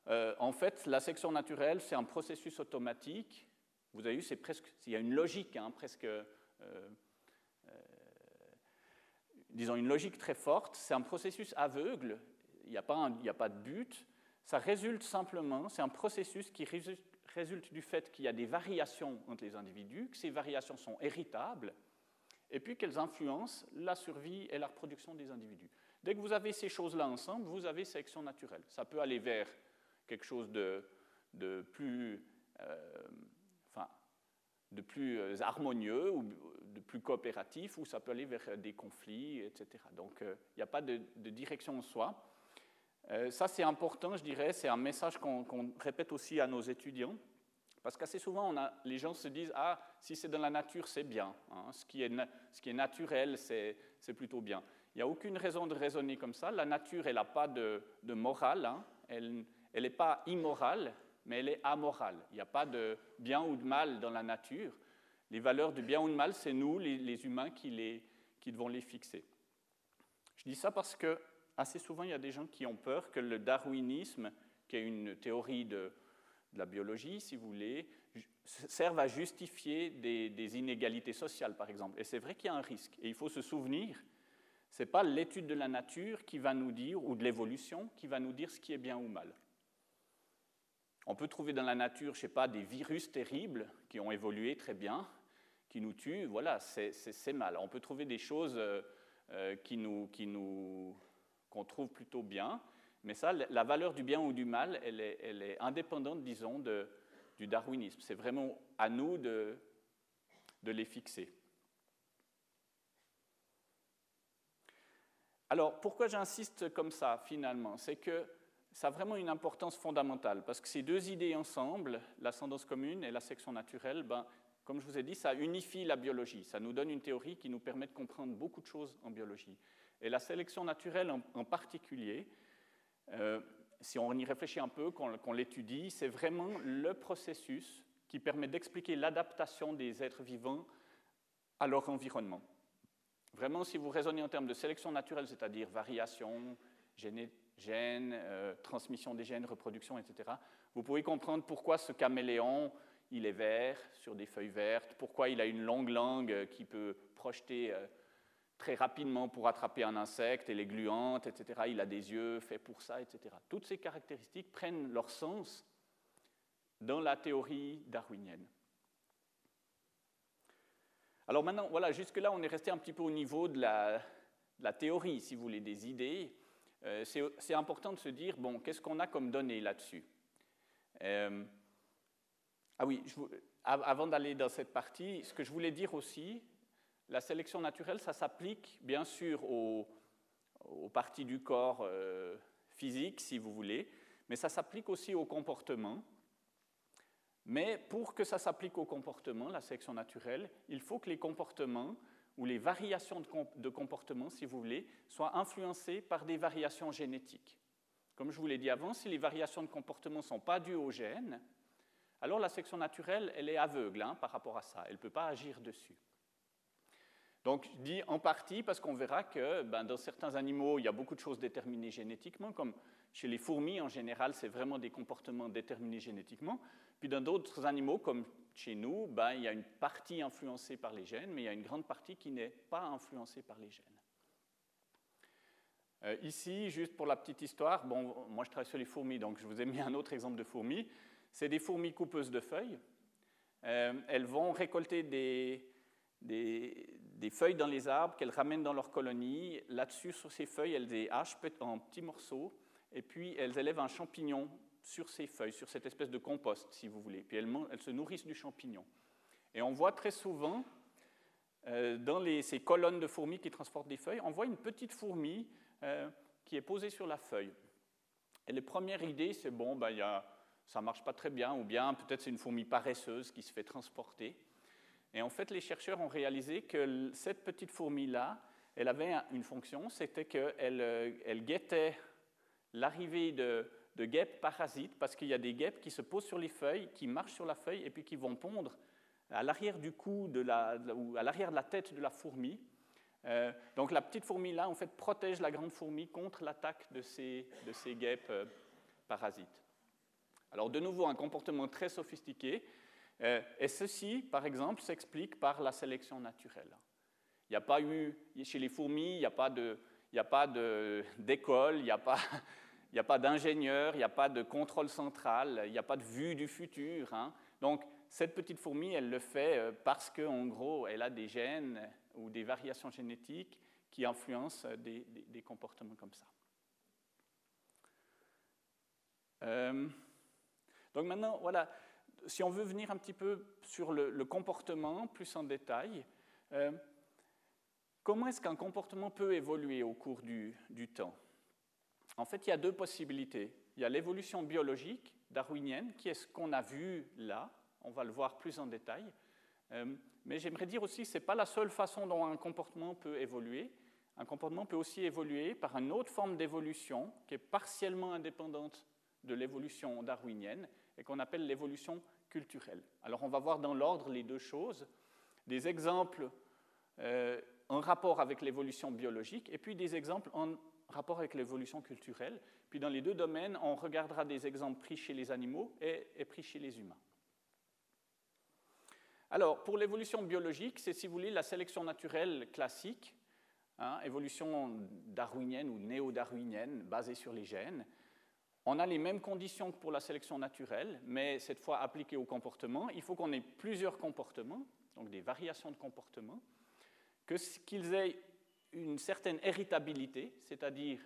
Euh, en fait, la sélection naturelle, c'est un processus automatique. Vous avez vu, c'est presque, il y a une logique, hein, presque, euh, disons une logique très forte. C'est un processus aveugle. il n'y a, a, pas de but. Ça résulte simplement, c'est un processus qui résulte du fait qu'il y a des variations entre les individus, que ces variations sont héritables, et puis qu'elles influencent la survie et la reproduction des individus. Dès que vous avez ces choses-là ensemble, vous avez sélection naturelle. Ça peut aller vers quelque chose de, plus, euh, enfin, de plus euh, harmonieux ou de plus coopératif, ou ça peut aller vers des conflits, etc. Donc, euh, il n'y a pas de, direction en soi. Ça, c'est important, je dirais, c'est un message qu'on répète aussi à nos étudiants. Parce qu'assez souvent, les gens se disent Ah, si c'est dans la nature, c'est bien. Hein. ce, qui est, naturel, c'est plutôt bien. Il n'y a aucune raison de raisonner comme ça. La nature, elle n'a pas de, morale. Hein. Elle n'est pas immorale, mais elle est amorale. Il n'y a pas de bien ou de mal dans la nature. Les valeurs de bien ou de mal, c'est nous, les, humains, qui devons les fixer. Je dis ça parce que assez souvent, il y a des gens qui ont peur que le darwinisme, qui est une théorie de, la biologie, si vous voulez, servent à justifier des, inégalités sociales, par exemple. Et c'est vrai qu'il y a un risque. Et il faut se souvenir, ce n'est pas l'étude de la nature qui va nous dire, ou de l'évolution, qui va nous dire ce qui est bien ou mal. On peut trouver dans la nature, je ne sais pas, des virus terribles qui ont évolué très bien, qui nous tuent, voilà, c'est mal. On peut trouver des choses euh, euh, qui nous, qui nous, qu'on trouve plutôt bien, mais ça, la valeur du bien ou du mal, elle est, indépendante, disons, du darwinisme. C'est vraiment à nous de, les fixer. Alors, pourquoi j'insiste comme ça, finalement? C'est que ça a vraiment une importance fondamentale, parce que ces deux idées ensemble, l'ascendance commune et la section naturelle, ben, comme je vous ai dit, ça unifie la biologie. Ça nous donne une théorie qui nous permet de comprendre beaucoup de choses en biologie. Et la sélection naturelle en particulier, euh, si on y réfléchit un peu, qu'on l'étudie, c'est vraiment le processus qui permet d'expliquer l'adaptation des êtres vivants à leur environnement. Vraiment, si vous raisonnez en termes de sélection naturelle, c'est-à-dire variation, gène, euh, transmission des gènes, reproduction, etc., vous pouvez comprendre pourquoi ce caméléon, il est vert sur des feuilles vertes, pourquoi il a une longue langue qui peut projeter euh, très rapidement pour attraper un insecte, et les gluantes, etc. Il a des yeux faits pour ça, etc. Toutes ces caractéristiques prennent leur sens dans la théorie darwinienne. Alors maintenant, voilà, jusque-là, on est resté un petit peu au niveau de la, théorie, si vous voulez, des idées. Euh, c'est important de se dire, bon, qu'est-ce qu'on a comme données là-dessus? Euh, Ah oui, avant d'aller dans cette partie, ce que je voulais dire aussi, la sélection naturelle, ça s'applique bien sûr aux, parties du corps euh, physiques, si vous voulez, mais ça s'applique aussi au comportement. Mais pour que ça s'applique au comportement, la sélection naturelle, il faut que les comportements ou les variations de, comportement, si vous voulez, soient influencés par des variations génétiques. Comme je vous l'ai dit avant, si les variations de comportement ne sont pas dues aux gènes, alors la sélection naturelle, elle est aveugle hein, par rapport à ça. Elle ne peut pas agir dessus. Donc, je dis en partie parce qu'on verra que ben, dans certains animaux, il y a beaucoup de choses déterminées génétiquement, comme chez les fourmis, en général, c'est vraiment des comportements déterminés génétiquement. Puis dans d'autres animaux, comme chez nous, ben, il y a une partie influencée par les gènes, mais il y a une grande partie qui n'est pas influencée par les gènes. Euh, ici, juste pour la petite histoire, bon, moi je travaille sur les fourmis, donc je vous ai mis un autre exemple de fourmis. C'est des fourmis coupeuses de feuilles. Euh, elles vont récolter des, des, des feuilles dans les arbres qu'elles ramènent dans leur colonie. Là-dessus, sur ces feuilles, elles les hachent en petits morceaux et puis elles élèvent un champignon sur ces feuilles, sur cette espèce de compost, si vous voulez. Puis elles, se nourrissent du champignon. Et on voit très souvent, euh, dans ces colonnes de fourmis qui transportent des feuilles, on voit une petite fourmi euh, qui est posée sur la feuille. Et les premières idées, c'est bon, ben, y a, ça ne marche pas très bien, ou bien peut-être c'est une fourmi paresseuse qui se fait transporter. Et en fait, les chercheurs ont réalisé que cette petite fourmi-là, elle avait une fonction, c'était qu'elle euh, guettait l'arrivée de, guêpes parasites, parce qu'il y a des guêpes qui se posent sur les feuilles, qui marchent sur la feuille et puis qui vont pondre à l'arrière du cou ou à l'arrière de la tête de la fourmi. Euh, donc la petite fourmi-là, en fait, protège la grande fourmi contre l'attaque de ces, guêpes euh, parasites. Alors de nouveau, un comportement très sophistiqué, et ceci, par exemple, s'explique par la sélection naturelle. Il n'y a pas eu, chez les fourmis, il n'y a pas de, n'y a pas d'école, il n'y a d'ingénieur, il n'y a pas de contrôle central, il n'y a pas de vue du futur. Hein. Donc, cette petite fourmi, elle le fait euh, parce qu'en gros, elle a des gènes ou des variations génétiques qui influencent des, comportements comme ça. Euh, donc maintenant, voilà, si on veut venir un petit peu sur le, comportement plus en détail, euh, comment est-ce qu'un comportement peut évoluer au cours du, temps? En fait, il y a deux possibilités. Il y a l'évolution biologique darwinienne, qui est ce qu'on a vu là, on va le voir plus en détail. Euh, mais j'aimerais dire aussi que ce n'est pas la seule façon dont un comportement peut évoluer. Un comportement peut aussi évoluer par une autre forme d'évolution qui est partiellement indépendante de l'évolution darwinienne et qu'on appelle l'évolution culturelle. Alors on va voir dans l'ordre les deux choses, des exemples euh, en rapport avec l'évolution biologique et puis des exemples en rapport avec l'évolution culturelle. Puis dans les deux domaines, on regardera des exemples pris chez les animaux et, pris chez les humains. Alors, pour l'évolution biologique, c'est, si vous voulez, la sélection naturelle classique, hein, évolution darwinienne ou néo-darwinienne, basée sur les gènes. On a les mêmes conditions que pour la sélection naturelle, mais cette fois appliquées au comportement. Il faut qu'on ait plusieurs comportements, donc des variations de comportement, qu'ils aient une certaine héritabilité, c'est-à-dire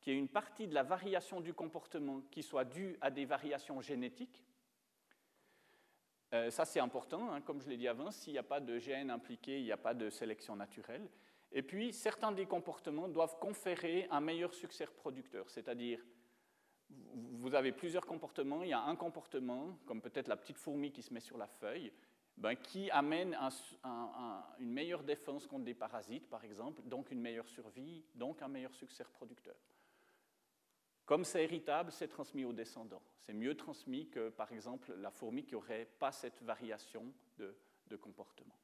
qu'il y ait une partie de la variation du comportement qui soit due à des variations génétiques. Euh, ça, c'est important, hein, comme je l'ai dit avant, s'il n'y a pas de gènes impliqués, il n'y a pas de sélection naturelle. Et puis, certains des comportements doivent conférer un meilleur succès reproducteur, c'est-à-dire vous avez plusieurs comportements, il y a un comportement, comme peut-être la petite fourmi qui se met sur la feuille, ben, qui amène une meilleure défense contre des parasites, par exemple, donc une meilleure survie, donc un meilleur succès reproducteur. Comme c'est héritable, c'est transmis aux descendants. C'est mieux transmis que, par exemple, la fourmi qui n'aurait pas cette variation de, comportement.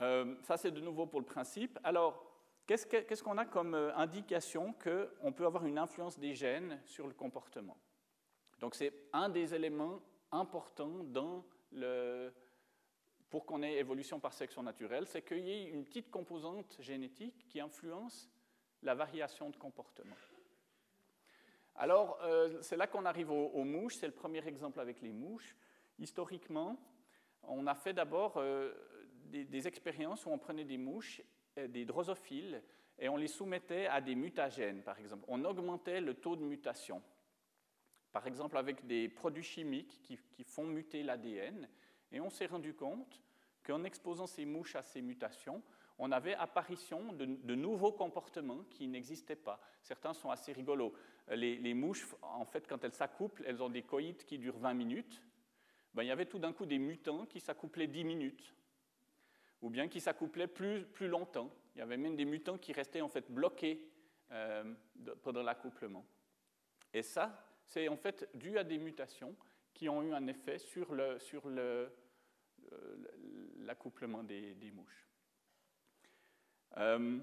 Euh, ça, c'est de nouveau pour le principe. Alors, Qu'est-ce qu'on a comme euh, indication qu'on peut avoir une influence des gènes sur le comportement? Donc c'est un des éléments importants pour qu'on ait évolution par sélection naturelle, c'est qu'il y ait une petite composante génétique qui influence la variation de comportement. Alors, euh, c'est là qu'on arrive aux, mouches, c'est le premier exemple avec les mouches. Historiquement, on a fait d'abord euh, des, expériences où on prenait des mouches des drosophiles et on les soumettait à des mutagènes, par exemple. On augmentait le taux de mutation, par exemple avec des produits chimiques qui, font muter l'ADN, et on s'est rendu compte qu'en exposant ces mouches à ces mutations, on avait apparition de, nouveaux comportements qui n'existaient pas. Certains sont assez rigolos. Les, mouches, en fait, quand elles s'accouplent, elles ont des coïts qui durent 20 minutes. Ben, il y avait tout d'un coup des mutants qui s'accouplaient 10 minutes ou bien qui s'accouplaient plus, plus longtemps. Il y avait même des mutants qui restaient en fait bloqués euh, pendant l'accouplement. Et ça, c'est en fait dû à des mutations qui ont eu un effet sur, le, sur le, l'accouplement des, mouches. Euh,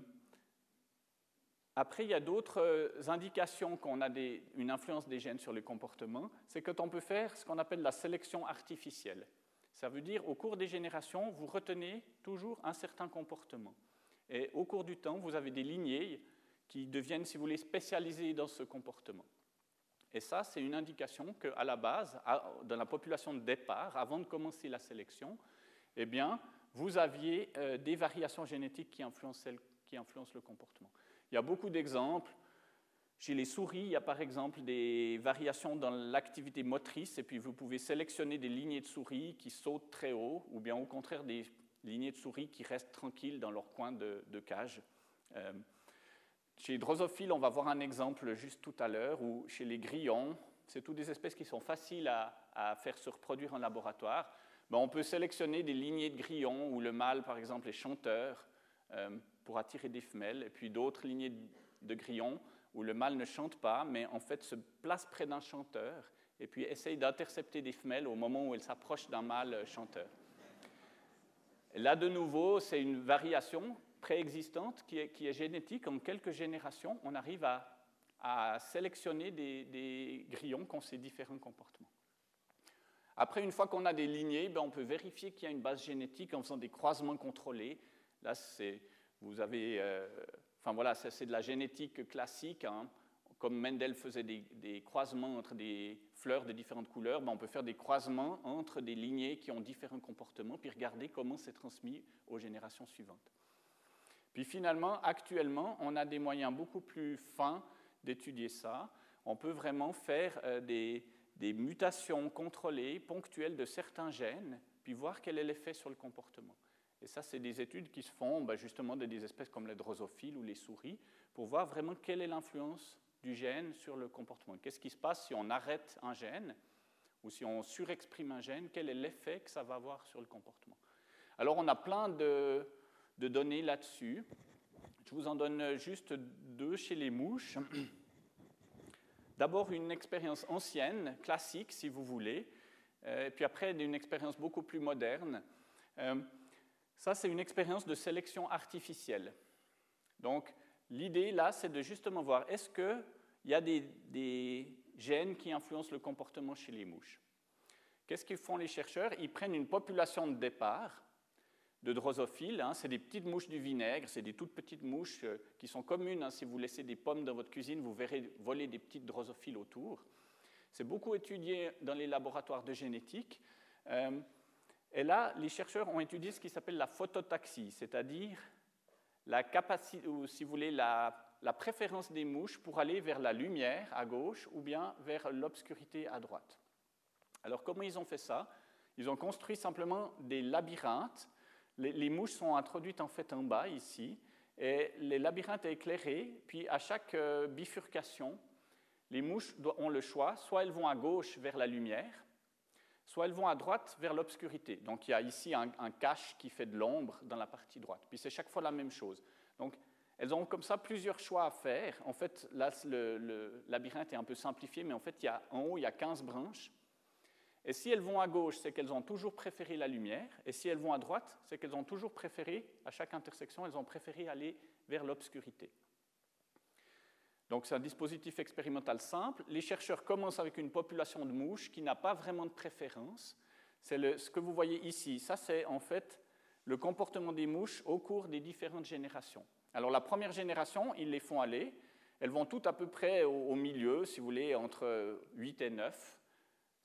après, il y a d'autres indications qu'on a des, une influence des gènes sur le comportement. C'est quand on peut faire ce qu'on appelle la sélection artificielle. Ça veut dire, au cours des générations, vous retenez toujours un certain comportement. Et au cours du temps, vous avez des lignées qui deviennent, si vous voulez, spécialisées dans ce comportement. Et ça, c'est une indication qu'à la base, dans la population de départ, avant de commencer la sélection, eh bien, vous aviez euh, des variations génétiques qui influencent, qui influencent le comportement. Il y a beaucoup d'exemples. Chez les souris, il y a par exemple des variations dans l'activité motrice, et puis vous pouvez sélectionner des lignées de souris qui sautent très haut, ou bien au contraire des lignées de souris qui restent tranquilles dans leur coin de, cage. Euh, chez les drosophiles, on va voir un exemple juste tout à l'heure, ou chez les grillons, c'est toutes des espèces qui sont faciles à, faire se reproduire en laboratoire. Ben, on peut sélectionner des lignées de grillons où le mâle, par exemple, est chanteur euh, pour attirer des femelles, et puis d'autres lignées de grillons où le mâle ne chante pas, mais en fait se place près d'un chanteur et puis essaye d'intercepter des femelles au moment où elles s'approchent d'un mâle chanteur. Là, de nouveau, c'est une variation préexistante qui est, génétique. En quelques générations, on arrive à, sélectionner des, grillons qui ont ces différents comportements. Après, une fois qu'on a des lignées, ben, on peut vérifier qu'il y a une base génétique en faisant des croisements contrôlés. Là, vous avez, enfin voilà, c'est de la génétique classique. Hein. Comme Mendel faisait des, croisements entre des fleurs de différentes couleurs, ben on peut faire des croisements entre des lignées qui ont différents comportements, puis regarder comment c'est transmis aux générations suivantes. Puis finalement, actuellement, on a des moyens beaucoup plus fins d'étudier ça. On peut vraiment faire euh, des, mutations contrôlées, ponctuelles de certains gènes, puis voir quel est l'effet sur le comportement. Et ça, c'est des études qui se font ben, justement de des espèces comme les drosophiles ou les souris, pour voir vraiment quelle est l'influence du gène sur le comportement. Qu'est-ce qui se passe si on arrête un gène ou si on surexprime un gène? Quel est l'effet que ça va avoir sur le comportement? Alors, on a plein de, de données là-dessus. Je vous en donne juste deux chez les mouches. D'abord une expérience ancienne, classique si vous voulez, euh, et puis après une expérience beaucoup plus moderne. Ça, c'est une expérience de sélection artificielle. Donc, l'idée là, c'est de justement voir est-ce qu'il y a des, des, gènes qui influencent le comportement chez les mouches? Qu'est-ce qu'ils font les chercheurs? Ils prennent une population de départ de drosophiles. Hein. c'est des petites mouches du vinaigre, c'est des toutes petites mouches euh, qui sont communes. Hein. si vous laissez des pommes dans votre cuisine, vous verrez voler des petites drosophiles autour. C'est beaucoup étudié dans les laboratoires de génétique. Euh, et là, les chercheurs ont étudié ce qui s'appelle la phototaxie, c'est-à-dire la capacité, ou si vous voulez, la, préférence des mouches pour aller vers la lumière à gauche ou bien vers l'obscurité à droite. Alors, comment ils ont fait ça? Ils ont construit simplement des labyrinthes. Les, mouches sont introduites en fait en bas ici, et les labyrinthes éclairés, puis à chaque euh, bifurcation, les mouches ont le choix, soit elles vont à gauche vers la lumière, soit elles vont à droite vers l'obscurité. Donc il y a ici un, cache qui fait de l'ombre dans la partie droite. Puis c'est chaque fois la même chose. Donc elles ont comme ça plusieurs choix à faire. En fait, là, le, le labyrinthe est un peu simplifié, mais en fait, il y a, en haut, il y a 15 branches. Et si elles vont à gauche, c'est qu'elles ont toujours préféré la lumière. Et si elles vont à droite, c'est qu'elles ont toujours préféré, à chaque intersection, elles ont préféré aller vers l'obscurité. Donc c'est un dispositif expérimental simple. Les chercheurs commencent avec une population de mouches qui n'a pas vraiment de préférence. C'est ce que vous voyez ici. Ça, c'est en fait le comportement des mouches au cours des différentes générations. Alors la première génération, ils les font aller. Elles vont toutes à peu près au, milieu, si vous voulez, entre 8 et 9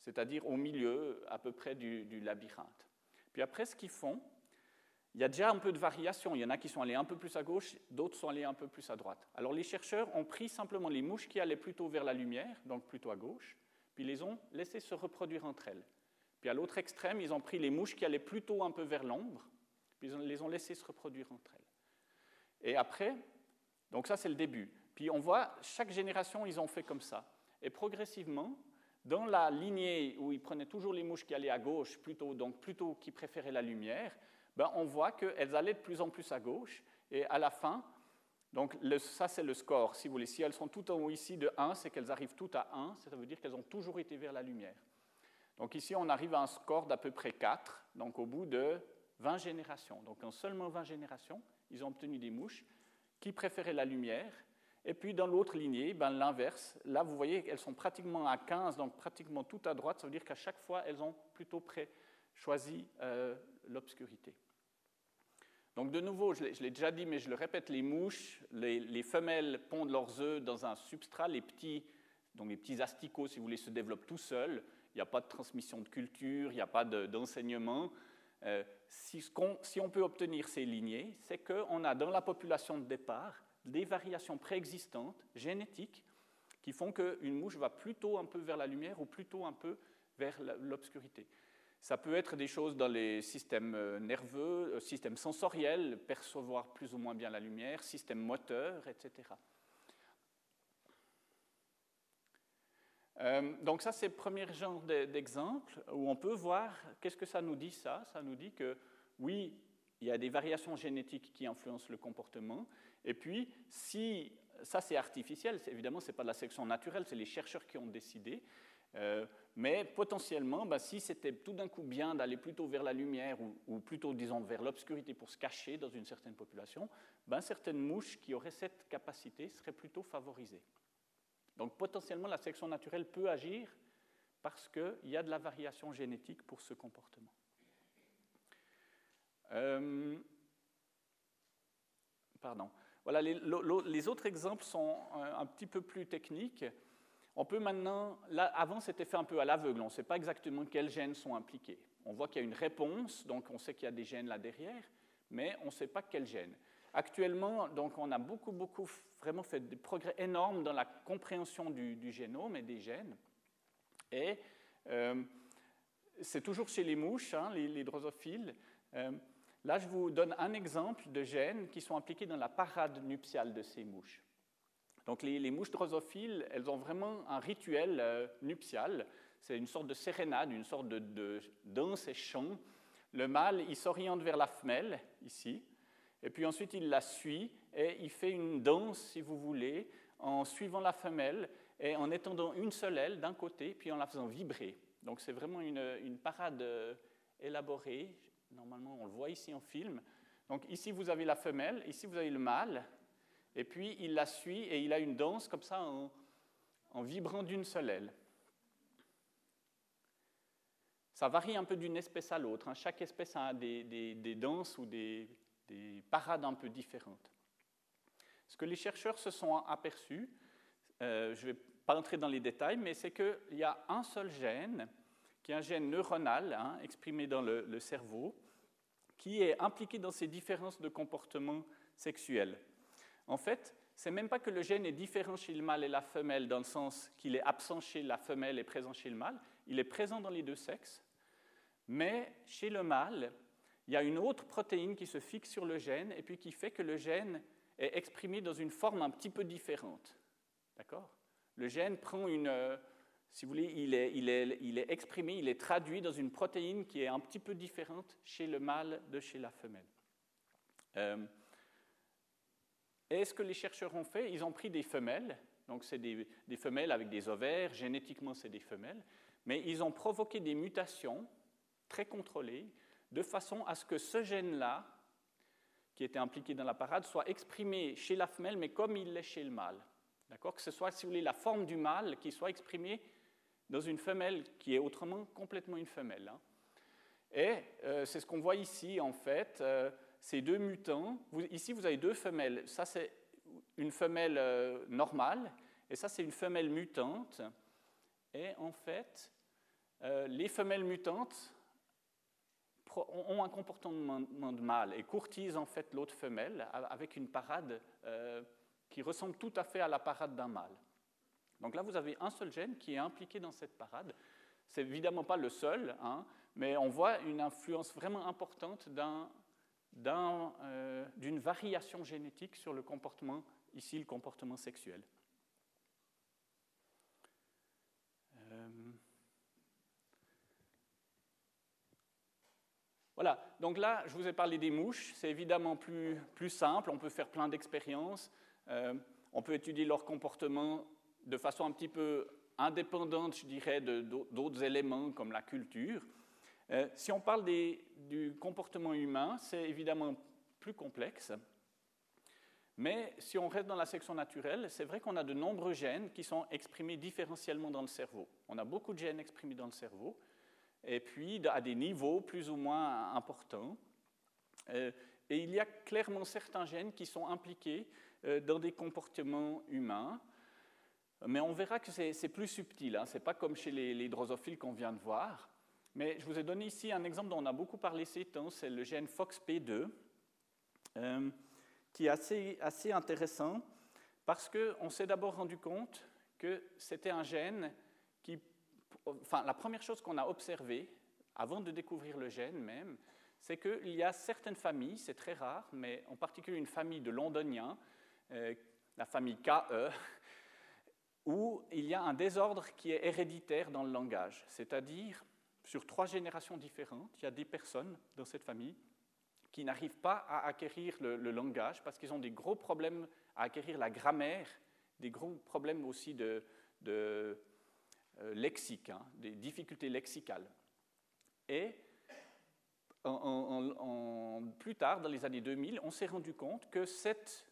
c'est-à-dire au milieu à peu près du, labyrinthe. Puis après, ce qu'ils font, il y a déjà un peu de variation. Il y en a qui sont allés un peu plus à gauche, d'autres sont allés un peu plus à droite. Alors les chercheurs ont pris simplement les mouches qui allaient plutôt vers la lumière, donc plutôt à gauche, puis les ont laissées se reproduire entre elles. Puis à l'autre extrême, ils ont pris les mouches qui allaient plutôt un peu vers l'ombre, puis ils les ont laissées se reproduire entre elles. Et après, donc ça c'est le début. Puis on voit, chaque génération, ils ont fait comme ça. Et progressivement, dans la lignée où ils prenaient toujours les mouches qui allaient à gauche, plutôt, donc plutôt qui préféraient la lumière, ben on voit qu'elles allaient de plus en plus à gauche. Et à la fin, donc ça c'est le score, si vous voulez. Si elles sont toutes en haut ici de 1, c'est qu'elles arrivent toutes à 1, ça veut dire qu'elles ont toujours été vers la lumière. Donc ici, on arrive à un score d'à peu près 4, donc au bout de 20 générations. Donc en seulement 20 générations, ils ont obtenu des mouches qui préféraient la lumière et puis dans l'autre lignée, ben, l'inverse. Là, vous voyez, elles sont pratiquement à 15, donc pratiquement tout à droite. Ça veut dire qu'à chaque fois, elles ont plutôt choisi euh, l'obscurité. Donc de nouveau, je l'ai déjà dit, mais je le répète, les mouches, les, femelles pondent leurs œufs dans un substrat. Les petits, donc les petits asticots, si vous voulez, se développent tout seuls. Il n'y a pas de transmission de culture, il n'y a pas d'enseignement. Euh, si, on, si on peut obtenir ces lignées, c'est qu'on a dans la population de départ des variations préexistantes, génétiques, qui font qu'une mouche va plutôt un peu vers la lumière ou plutôt un peu vers l'obscurité. Ça peut être des choses dans les systèmes euh, nerveux, euh, systèmes sensoriels, percevoir plus ou moins bien la lumière, système moteur, etc. Euh, donc ça, c'est le premier genre d'exemple où on peut voir qu'est-ce que ça nous dit ça. Ça nous dit que oui, il y a des variations génétiques qui influencent le comportement, et puis, si ça c'est artificiel, évidemment ce n'est pas de la sélection naturelle, c'est les chercheurs qui ont décidé, euh, mais potentiellement, bah, si c'était tout d'un coup bien d'aller plutôt vers la lumière ou, plutôt, disons, vers l'obscurité pour se cacher dans une certaine population, ben, certaines mouches qui auraient cette capacité seraient plutôt favorisées. Donc potentiellement, la sélection naturelle peut agir parce qu'il y a de la variation génétique pour ce comportement. Euh, pardon. Voilà, les, autres exemples sont euh, un petit peu plus techniques. On peut maintenant, là, avant c'était fait un peu à l'aveugle, on ne sait pas exactement quels gènes sont impliqués. On voit qu'il y a une réponse, donc on sait qu'il y a des gènes là derrière, mais on ne sait pas quels gènes. Actuellement, donc, on a beaucoup, beaucoup vraiment fait des progrès énormes dans la compréhension du, génome et des gènes. Et euh, c'est toujours chez les mouches, hein, les, drosophiles. Euh, là, je vous donne un exemple de gènes qui sont impliqués dans la parade nuptiale de ces mouches. Donc, les, mouches drosophiles, elles ont vraiment un rituel euh, nuptial. C'est une sorte de sérénade, une sorte de, danse et chant. Le mâle, il s'oriente vers la femelle, ici, et puis ensuite il la suit et il fait une danse, si vous voulez, en suivant la femelle et en étendant une seule aile d'un côté, puis en la faisant vibrer. Donc c'est vraiment une, parade euh, élaborée. Normalement, on le voit ici en film. Donc ici, vous avez la femelle, ici, vous avez le mâle, et puis il la suit et il a une danse comme ça en, vibrant d'une seule aile. Ça varie un peu d'une espèce à l'autre. Hein. Chaque espèce a des danses ou des, des parades un peu différentes. Ce que les chercheurs se sont aperçus, euh, je ne vais pas entrer dans les détails, mais c'est qu'il y a un seul gène, qui est un gène neuronal, hein, exprimé dans le, cerveau, qui est impliqué dans ces différences de comportement sexuel. En fait, c'est même pas que le gène est différent chez le mâle et la femelle, dans le sens qu'il est absent chez la femelle et présent chez le mâle. Il est présent dans les deux sexes, mais chez le mâle, il y a une autre protéine qui se fixe sur le gène et puis qui fait que le gène est exprimé dans une forme un petit peu différente. D'accord? Le gène prend une. Euh, si vous voulez, il est, exprimé, il est traduit dans une protéine qui est un petit peu différente chez le mâle de chez la femelle. Euh, et ce que les chercheurs ont fait Ils ont pris des femelles, donc c'est des, femelles avec des ovaires, génétiquement c'est des femelles, mais ils ont provoqué des mutations très contrôlées de façon à ce que ce gène-là, qui était impliqué dans la parade, soit exprimé chez la femelle, mais comme il l'est chez le mâle. D'accord? Que ce soit, si vous voulez, la forme du mâle qui soit exprimée dans une femelle qui est autrement complètement une femelle. Hein. Et euh, c'est ce qu'on voit ici, en fait. Euh, ces deux mutants, ici vous avez deux femelles. Ça, c'est une femelle euh, normale, et ça, c'est une femelle mutante. Et en fait, les femelles mutantes ont un comportement de mâle et courtisent en fait l'autre femelle avec une parade euh, qui ressemble tout à fait à la parade d'un mâle. Donc là, vous avez un seul gène qui est impliqué dans cette parade. C'est évidemment pas le seul, hein, mais on voit une influence vraiment importante euh, d'une variation génétique sur le comportement, ici le comportement sexuel. Voilà, donc là, je vous ai parlé des mouches. C'est évidemment plus, plus, simple, on peut faire plein d'expériences. Euh, on peut étudier leur comportement de façon un petit peu indépendante, je dirais, d'autres éléments comme la culture. Euh, si on parle du comportement humain, c'est évidemment plus complexe. Mais si on reste dans la section naturelle, c'est vrai qu'on a de nombreux gènes qui sont exprimés différentiellement dans le cerveau. On a beaucoup de gènes exprimés dans le cerveau et puis à des niveaux plus ou moins importants. Euh, et il y a clairement certains gènes qui sont impliqués euh, dans des comportements humains, mais on verra que c'est plus subtil, hein. ce n'est pas comme chez les, drosophiles qu'on vient de voir. Mais je vous ai donné ici un exemple dont on a beaucoup parlé ces temps, c'est le gène FOXP2, euh, qui est assez, intéressant parce qu'on s'est d'abord rendu compte que c'était un gène qui enfin, la première chose qu'on a observée, avant de découvrir le gène même, c'est qu'il y a certaines familles, c'est très rare, mais en particulier une famille de londoniens, euh, la famille KE, où il y a un désordre qui est héréditaire dans le langage. C'est-à-dire, sur trois générations différentes, il y a des personnes dans cette famille qui n'arrivent pas à acquérir le, langage parce qu'ils ont des gros problèmes à acquérir la grammaire, des gros problèmes aussi de euh, lexiques, hein, des difficultés lexicales. Et plus tard, dans les années 2000, on s'est rendu compte que cette...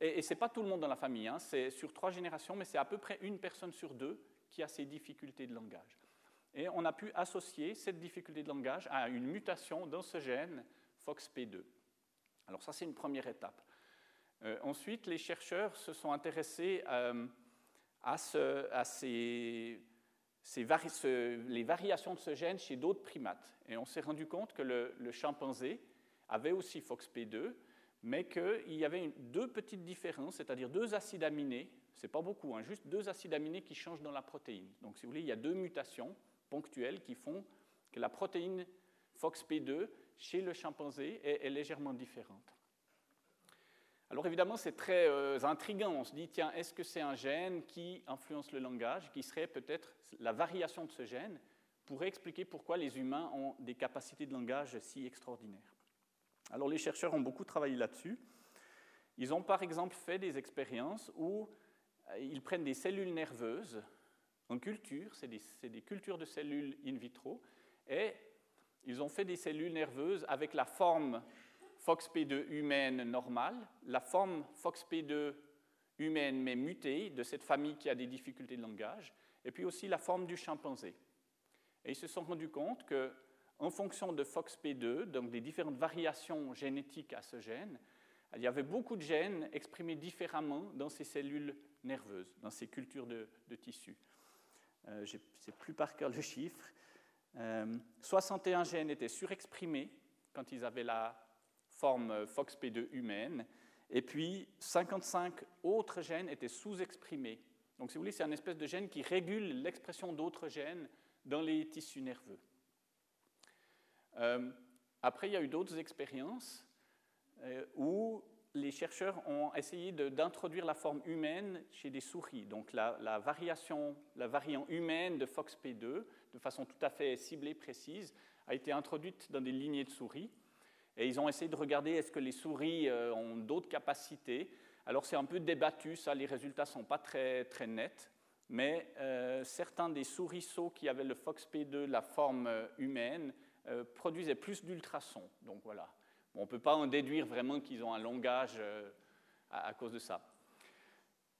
Et, ce n'est pas tout le monde dans la famille, hein, c'est sur trois générations, mais c'est à peu près une personne sur deux qui a ces difficultés de langage. Et on a pu associer cette difficulté de langage à une mutation dans ce gène FOXP2. Alors ça, c'est une première étape. ensuite, les chercheurs se sont intéressés à, ces, les variations de ce gène chez d'autres primates. Et on s'est rendu compte que le, le chimpanzé avait aussi FOXP2, mais qu'il y avait deux petites différences, c'est-à-dire deux acides aminés, c'est pas beaucoup, hein, juste deux acides aminés qui changent dans la protéine. Donc, si vous voulez, il y a deux mutations ponctuelles qui font que la protéine FOXP2 chez le chimpanzé est, légèrement différente. Alors évidemment, c'est très euh, intriguant. On se dit, tiens, est-ce que c'est un gène qui influence le langage, qui serait peut-être la variation de ce gène pourrait expliquer pourquoi les humains ont des capacités de langage si extraordinaires? Alors les chercheurs ont beaucoup travaillé là-dessus. Ils ont par exemple fait des expériences où euh, ils prennent des cellules nerveuses en culture, c'est des, cultures de cellules in vitro, et ils ont fait des cellules nerveuses avec la forme FOXP2 humaine normale, la forme FOXP2 humaine mais mutée de cette famille qui a des difficultés de langage, et puis aussi la forme du chimpanzé. Et ils se sont rendus compte que en fonction de FOXP2, donc des différentes variations génétiques à ce gène, il y avait beaucoup de gènes exprimés différemment dans ces cellules nerveuses, dans ces cultures de, tissus. Euh, je ne sais plus par cœur le chiffre. 61 euh, gènes étaient surexprimés quand ils avaient la forme FOXP2 humaine, et puis 55 autres gènes étaient sous-exprimés. Donc, si vous voulez, c'est un espèce de gène qui régule l'expression d'autres gènes dans les tissus nerveux. Euh, après, il y a eu d'autres expériences euh, où les chercheurs ont essayé d'introduire la forme humaine chez des souris. Donc la, variation, la variante humaine de FOXP2, de façon tout à fait ciblée, précise, a été introduite dans des lignées de souris. Et ils ont essayé de regarder est-ce que les souris euh, ont d'autres capacités? Alors c'est un peu débattu, ça, les résultats ne sont pas très, très nets. Mais certains des souriceaux qui avaient le FOXP2, la forme humaine, euh, produisaient plus d'ultrasons. Donc voilà. On ne peut pas en déduire vraiment qu'ils ont un langage euh, à, cause de ça.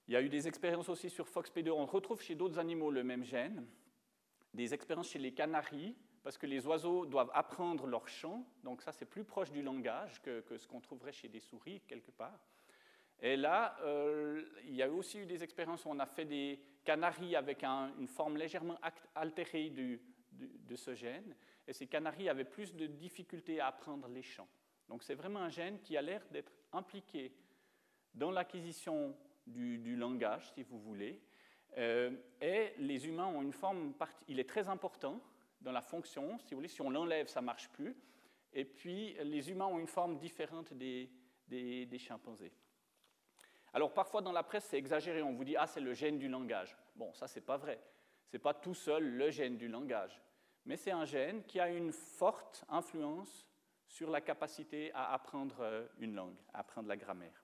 Il y a eu des expériences aussi sur FOXP2. On retrouve chez d'autres animaux le même gène. Des expériences chez les canaris, parce que les oiseaux doivent apprendre leur chant. Donc ça, c'est plus proche du langage que, ce qu'on trouverait chez des souris, quelque part. Et là, euh, il y a aussi eu des expériences où on a fait des canaris avec une forme légèrement altérée de ce gène et ces canaris avaient plus de difficultés à apprendre les chants. Donc c'est vraiment un gène qui a l'air d'être impliqué dans l'acquisition du, langage, si vous voulez. Euh, et les humains ont une forme, il est très important dans la fonction, si vous voulez, si on l'enlève, ça ne marche plus. Et puis les humains ont une forme différente des, des, chimpanzés. Alors parfois dans la presse, c'est exagéré, on vous dit, ah c'est le gène du langage. Bon, ça c'est pas vrai. Ce n'est pas tout seul le gène du langage mais c'est un gène qui a une forte influence sur la capacité à apprendre euh, une langue, à apprendre la grammaire.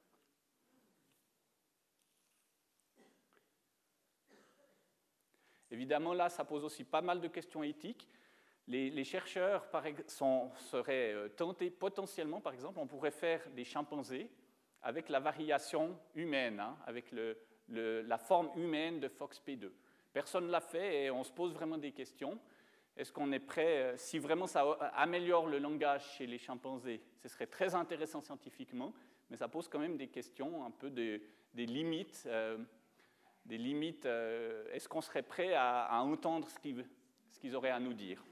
Évidemment, là, ça pose aussi pas mal de questions éthiques. Les, chercheurs seraient euh, tentés potentiellement, par exemple, on pourrait faire des chimpanzés avec la variation humaine, hein, avec la forme humaine de FOXP2. Personne ne l'a fait et on se pose vraiment des questions. Est-ce qu'on est prêt, euh, si vraiment ça améliore le langage chez les chimpanzés, ce serait très intéressant scientifiquement, mais ça pose quand même des questions, un peu des limites. Euh, des limites euh, Est-ce qu'on serait prêt à, entendre ce qu'ils, auraient à nous dire?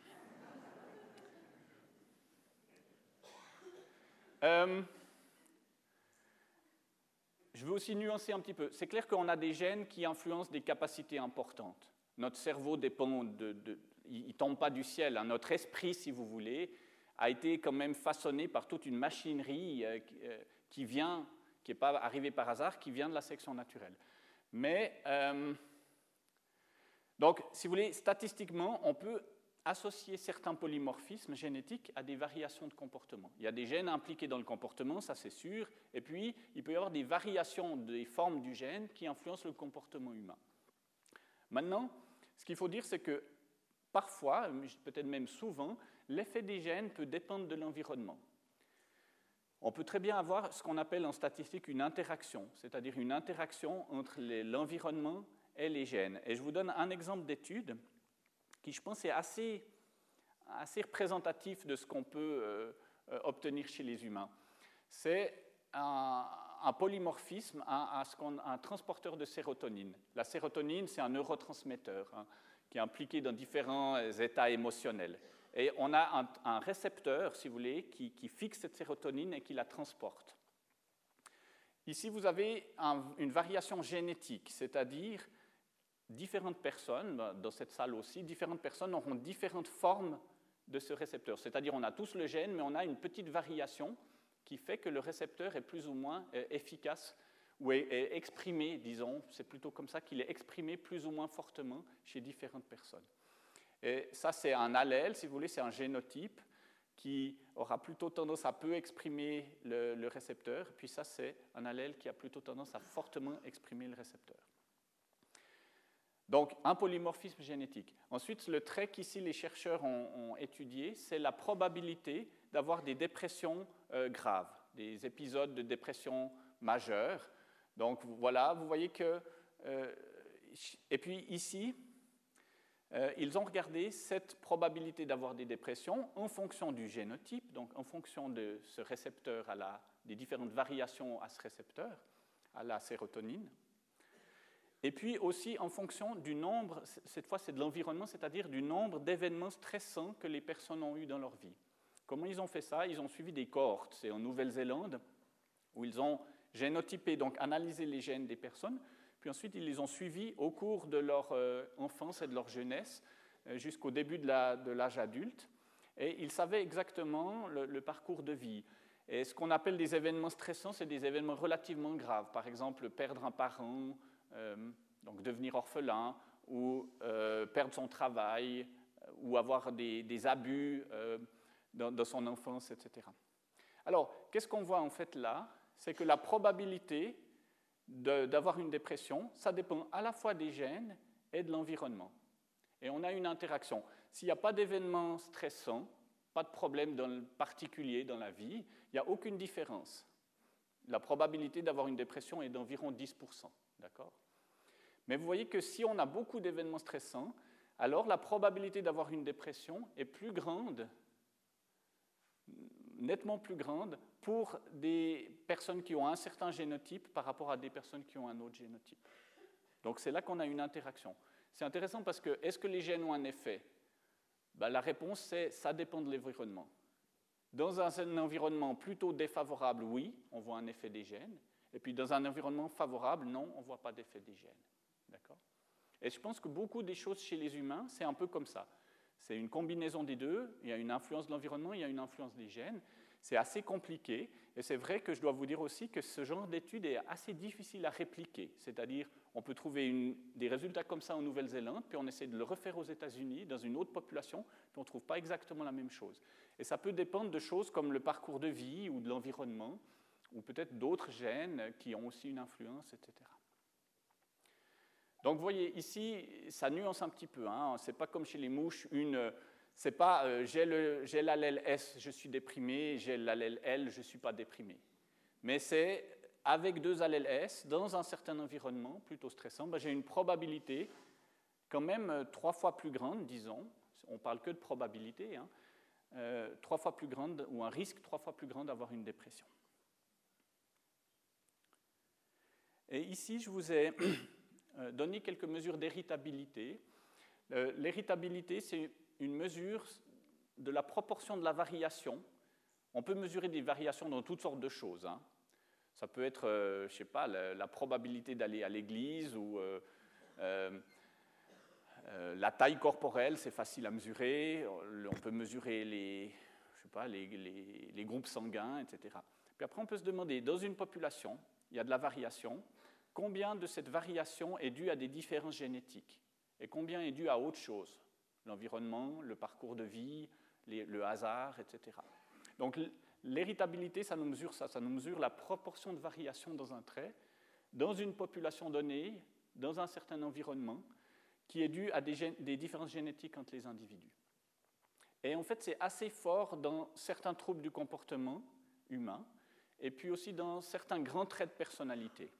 Je veux aussi nuancer un petit peu. C'est clair qu'on a des gènes qui influencent des capacités importantes. Notre cerveau dépend de, il ne tombe pas du ciel. Hein. Notre esprit, si vous voulez, a été quand même façonné par toute une machinerie euh, euh, qui vient, qui n'est pas arrivée par hasard, qui vient de la section naturelle. Mais, euh, donc, si vous voulez, statistiquement, on peut associer certains polymorphismes génétiques à des variations de comportement. Il y a des gènes impliqués dans le comportement, ça c'est sûr, et puis il peut y avoir des variations des formes du gène qui influencent le comportement humain. Maintenant, ce qu'il faut dire, c'est que Parfois, peut-être même souvent, l'effet des gènes peut dépendre de l'environnement. On peut très bien avoir ce qu'on appelle en statistique une interaction, c'est-à-dire une interaction entre l'environnement et les gènes. Et je vous donne un exemple d'étude qui, je pense, est assez, assez représentatif de ce qu'on peut euh, euh, obtenir chez les humains. C'est un, polymorphisme à, ce un transporteur de sérotonine. La sérotonine, c'est un neurotransmetteur hein, qui est impliqué dans différents états émotionnels. Et on a un, récepteur, si vous voulez, qui, fixe cette sérotonine et qui la transporte. Ici, vous avez une variation génétique, c'est-à-dire différentes personnes, dans cette salle aussi, différentes personnes auront différentes formes de ce récepteur. C'est-à-dire on a tous le gène, mais on a une petite variation qui fait que le récepteur est plus ou moins euh, efficace ou est, exprimé, disons, c'est plutôt comme ça qu'il est exprimé plus ou moins fortement chez différentes personnes. Et ça, c'est un allèle, si vous voulez, c'est un génotype qui aura plutôt tendance à peu exprimer le, récepteur, puis ça, c'est un allèle qui a plutôt tendance à fortement exprimer le récepteur. Donc, un polymorphisme génétique. Ensuite, le trait qu'ici les chercheurs ont, étudié, c'est la probabilité d'avoir des dépressions euh, graves, des épisodes de dépression majeure. Donc, voilà, vous voyez que... Euh, et puis ici, euh, ils ont regardé cette probabilité d'avoir des dépressions en fonction du génotype, donc en fonction de ce récepteur, à la, des différentes variations à ce récepteur, à la sérotonine. Et puis aussi en fonction du nombre, cette fois c'est de l'environnement, c'est-à-dire du nombre d'événements stressants que les personnes ont eu dans leur vie. Comment ils ont fait ça? Ils ont suivi des cohortes. C'est en Nouvelle-Zélande où ils ont génotypé, donc analysé les gènes des personnes, puis ensuite ils les ont suivis au cours de leur euh, enfance et de leur jeunesse euh, jusqu'au début de l'âge adulte. Et ils savaient exactement le, parcours de vie. Et ce qu'on appelle des événements stressants, c'est des événements relativement graves. Par exemple, perdre un parent, euh, donc devenir orphelin ou perdre son travail ou avoir des, abus dans, son enfance, etc. Alors, qu'est-ce qu'on voit en fait là? C'est que la probabilité d'avoir une dépression, ça dépend à la fois des gènes et de l'environnement. Et on a une interaction. S'il n'y a pas d'événement stressant, pas de problème particulier dans la vie, il n'y a aucune différence. La probabilité d'avoir une dépression est d'environ 10%. D'accord? Mais vous voyez que si on a beaucoup d'événements stressants, alors la probabilité d'avoir une dépression est plus grande, nettement plus grande, pour des personnes qui ont un certain génotype par rapport à des personnes qui ont un autre génotype. Donc c'est là qu'on a une interaction. C'est intéressant parce que est-ce que les gènes ont un effet? Ben, La réponse c'est ça dépend de l'environnement. Dans un environnement plutôt défavorable, oui, on voit un effet des gènes. Et puis dans un environnement favorable, non, on ne voit pas d'effet des gènes. D'accord? Et je pense que beaucoup des choses chez les humains, c'est un peu comme ça. C'est une combinaison des deux. Il y a une influence de l'environnement, il y a une influence des gènes. C'est assez compliqué. Et c'est vrai que je dois vous dire aussi que ce genre d'étude est assez difficile à répliquer. C'est-à-dire, on peut trouver des résultats comme ça en Nouvelle-Zélande, puis on essaie de le refaire aux États-Unis, dans une autre population, puis on ne trouve pas exactement la même chose. Et ça peut dépendre de choses comme le parcours de vie ou de l'environnement, ou peut-être d'autres gènes qui ont aussi une influence, etc. Donc vous voyez, ici, ça nuance un petit peu. Hein. Ce n'est pas comme chez les mouches, une, c'est pas euh, j'ai l'allèle S, je suis déprimé, j'ai l'allèle L, je ne suis pas déprimé. Mais c'est avec deux allèles S, dans un certain environnement plutôt stressant, ben, j'ai une probabilité quand même euh, trois fois plus grande, disons, on parle que de probabilité, hein, euh, trois fois plus grande, ou un risque trois fois plus grand d'avoir une dépression. Et ici, je vous ai donner quelques mesures d'héritabilité. Euh, l'héritabilité, c'est une mesure de la proportion de la variation. On peut mesurer des variations dans toutes sortes de choses. Hein. Ça peut être, euh, je sais pas, la, probabilité d'aller à l'église ou la taille corporelle, c'est facile à mesurer. On peut mesurer les, je sais pas, les, les groupes sanguins, etc. Puis après, on peut se demander, dans une population, il y a de la variation combien de cette variation est due à des différences génétiques et combien est due à autre chose, l'environnement, le parcours de vie, le hasard, etc. Donc l'héritabilité, ça nous mesure ça, ça nous mesure la proportion de variation dans un trait, dans une population donnée, dans un certain environnement, qui est due à des, des différences génétiques entre les individus. Et en fait, c'est assez fort dans certains troubles du comportement humain, et puis aussi dans certains grands traits de personnalité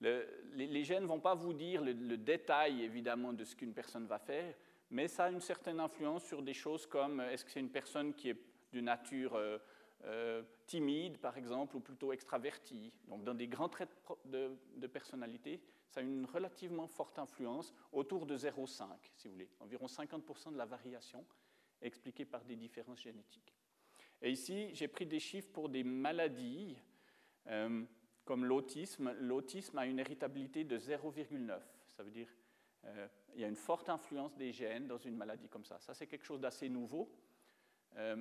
les, gènes ne vont pas vous dire le, détail, évidemment, de ce qu'une personne va faire, mais ça a une certaine influence sur des choses comme est-ce que c'est une personne qui est de nature euh, euh, timide, par exemple, ou plutôt extraverti. Donc, dans des grands traits de, personnalité, ça a une relativement forte influence, autour de 0,5, si vous voulez, environ 50% de la variation expliquée par des différences génétiques. Et ici, j'ai pris des chiffres pour des maladies euh, comme l'autisme. L'autisme a une héritabilité de 0,9. Ça veut dire euh, il y a une forte influence des gènes dans une maladie comme ça. Ça, c'est quelque chose d'assez nouveau. Euh,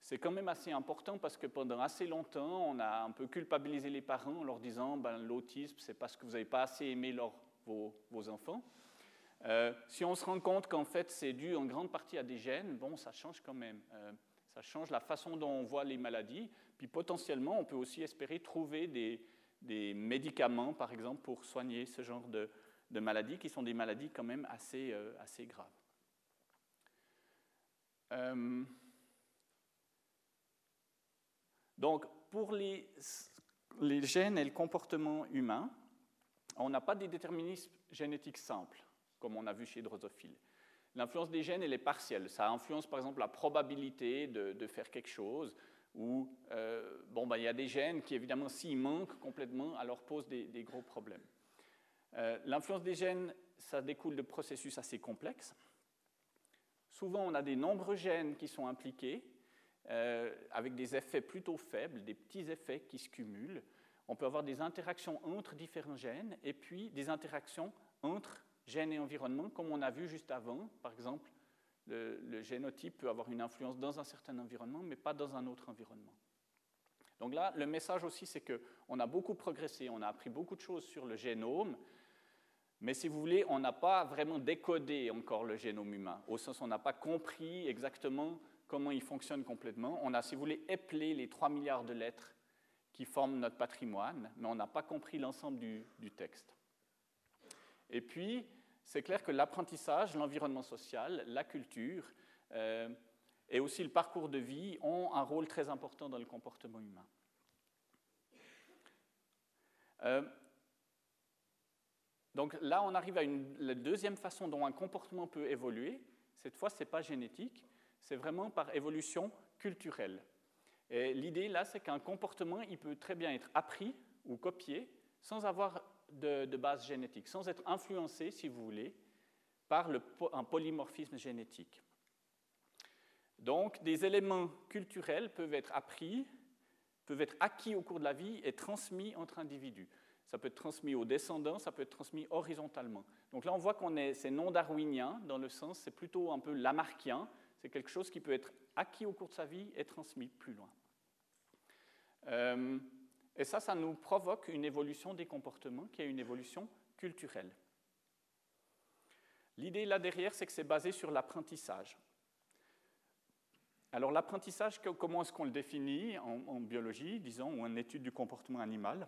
c'est quand même assez important parce que pendant assez longtemps, on a un peu culpabilisé les parents en leur disant ben, l'autisme, c'est parce que vous n'avez pas assez aimé vos, enfants. Euh, si on se rend compte qu'en fait c'est dû en grande partie à des gènes, bon, ça change quand même. Euh, ça change la façon dont on voit les maladies. Puis potentiellement, on peut aussi espérer trouver des, médicaments, par exemple, pour soigner ce genre de, maladies qui sont des maladies quand même assez, euh, graves. Donc, pour les, gènes et le comportement humain, on n'a pas des déterminismes génétiques simples, comme on a vu chez Drosophile. L'influence des gènes, elle est partielle. Ça influence, par exemple, la probabilité de, faire quelque chose, ou, euh, bon, ben, il y a des gènes qui, évidemment, s'ils manquent complètement, alors posent des, gros problèmes. Euh, l'influence des gènes, ça découle de processus assez complexes. Souvent, on a des nombreux gènes qui sont impliqués, euh, avec des effets plutôt faibles, des petits effets qui se cumulent. On peut avoir des interactions entre différents gènes et puis des interactions entre gènes et environnement, comme on a vu juste avant. Par exemple, le, génotype peut avoir une influence dans un certain environnement, mais pas dans un autre environnement. Donc là, le message aussi, c'est qu'on a beaucoup progressé, on a appris beaucoup de choses sur le génome, mais si vous voulez, on n'a pas vraiment décodé encore le génome humain, au sens où on n'a pas compris exactement comment il fonctionne complètement. On a, si vous voulez, éplé les 3 milliards de lettres qui forment notre patrimoine, mais on n'a pas compris l'ensemble du, texte. Et puis, c'est clair que l'apprentissage, l'environnement social, la culture euh, et aussi le parcours de vie ont un rôle très important dans le comportement humain. Euh, donc là, on arrive à une, la deuxième façon dont un comportement peut évoluer. Cette fois, ce n'est pas génétique, c'est vraiment par évolution culturelle. Et l'idée là, c'est qu'un comportement, il peut très bien être appris ou copié sans avoir de, base génétique, sans être influencé, si vous voulez, par un polymorphisme génétique. Donc, des éléments culturels peuvent être appris, peuvent être acquis au cours de la vie et transmis entre individus. Ça peut être transmis aux descendants, ça peut être transmis horizontalement. Donc là, on voit qu'on est, c'est non darwinien dans le sens, c'est plutôt un peu lamarckien, c'est quelque chose qui peut être acquis au cours de sa vie et transmis plus loin. Euh, et ça, ça nous provoque une évolution des comportements qui est une évolution culturelle. L'idée là derrière, c'est que c'est basé sur l'apprentissage. Alors l'apprentissage, comment est-ce qu'on le définit en, en, biologie, disons, ou en étude du comportement animal?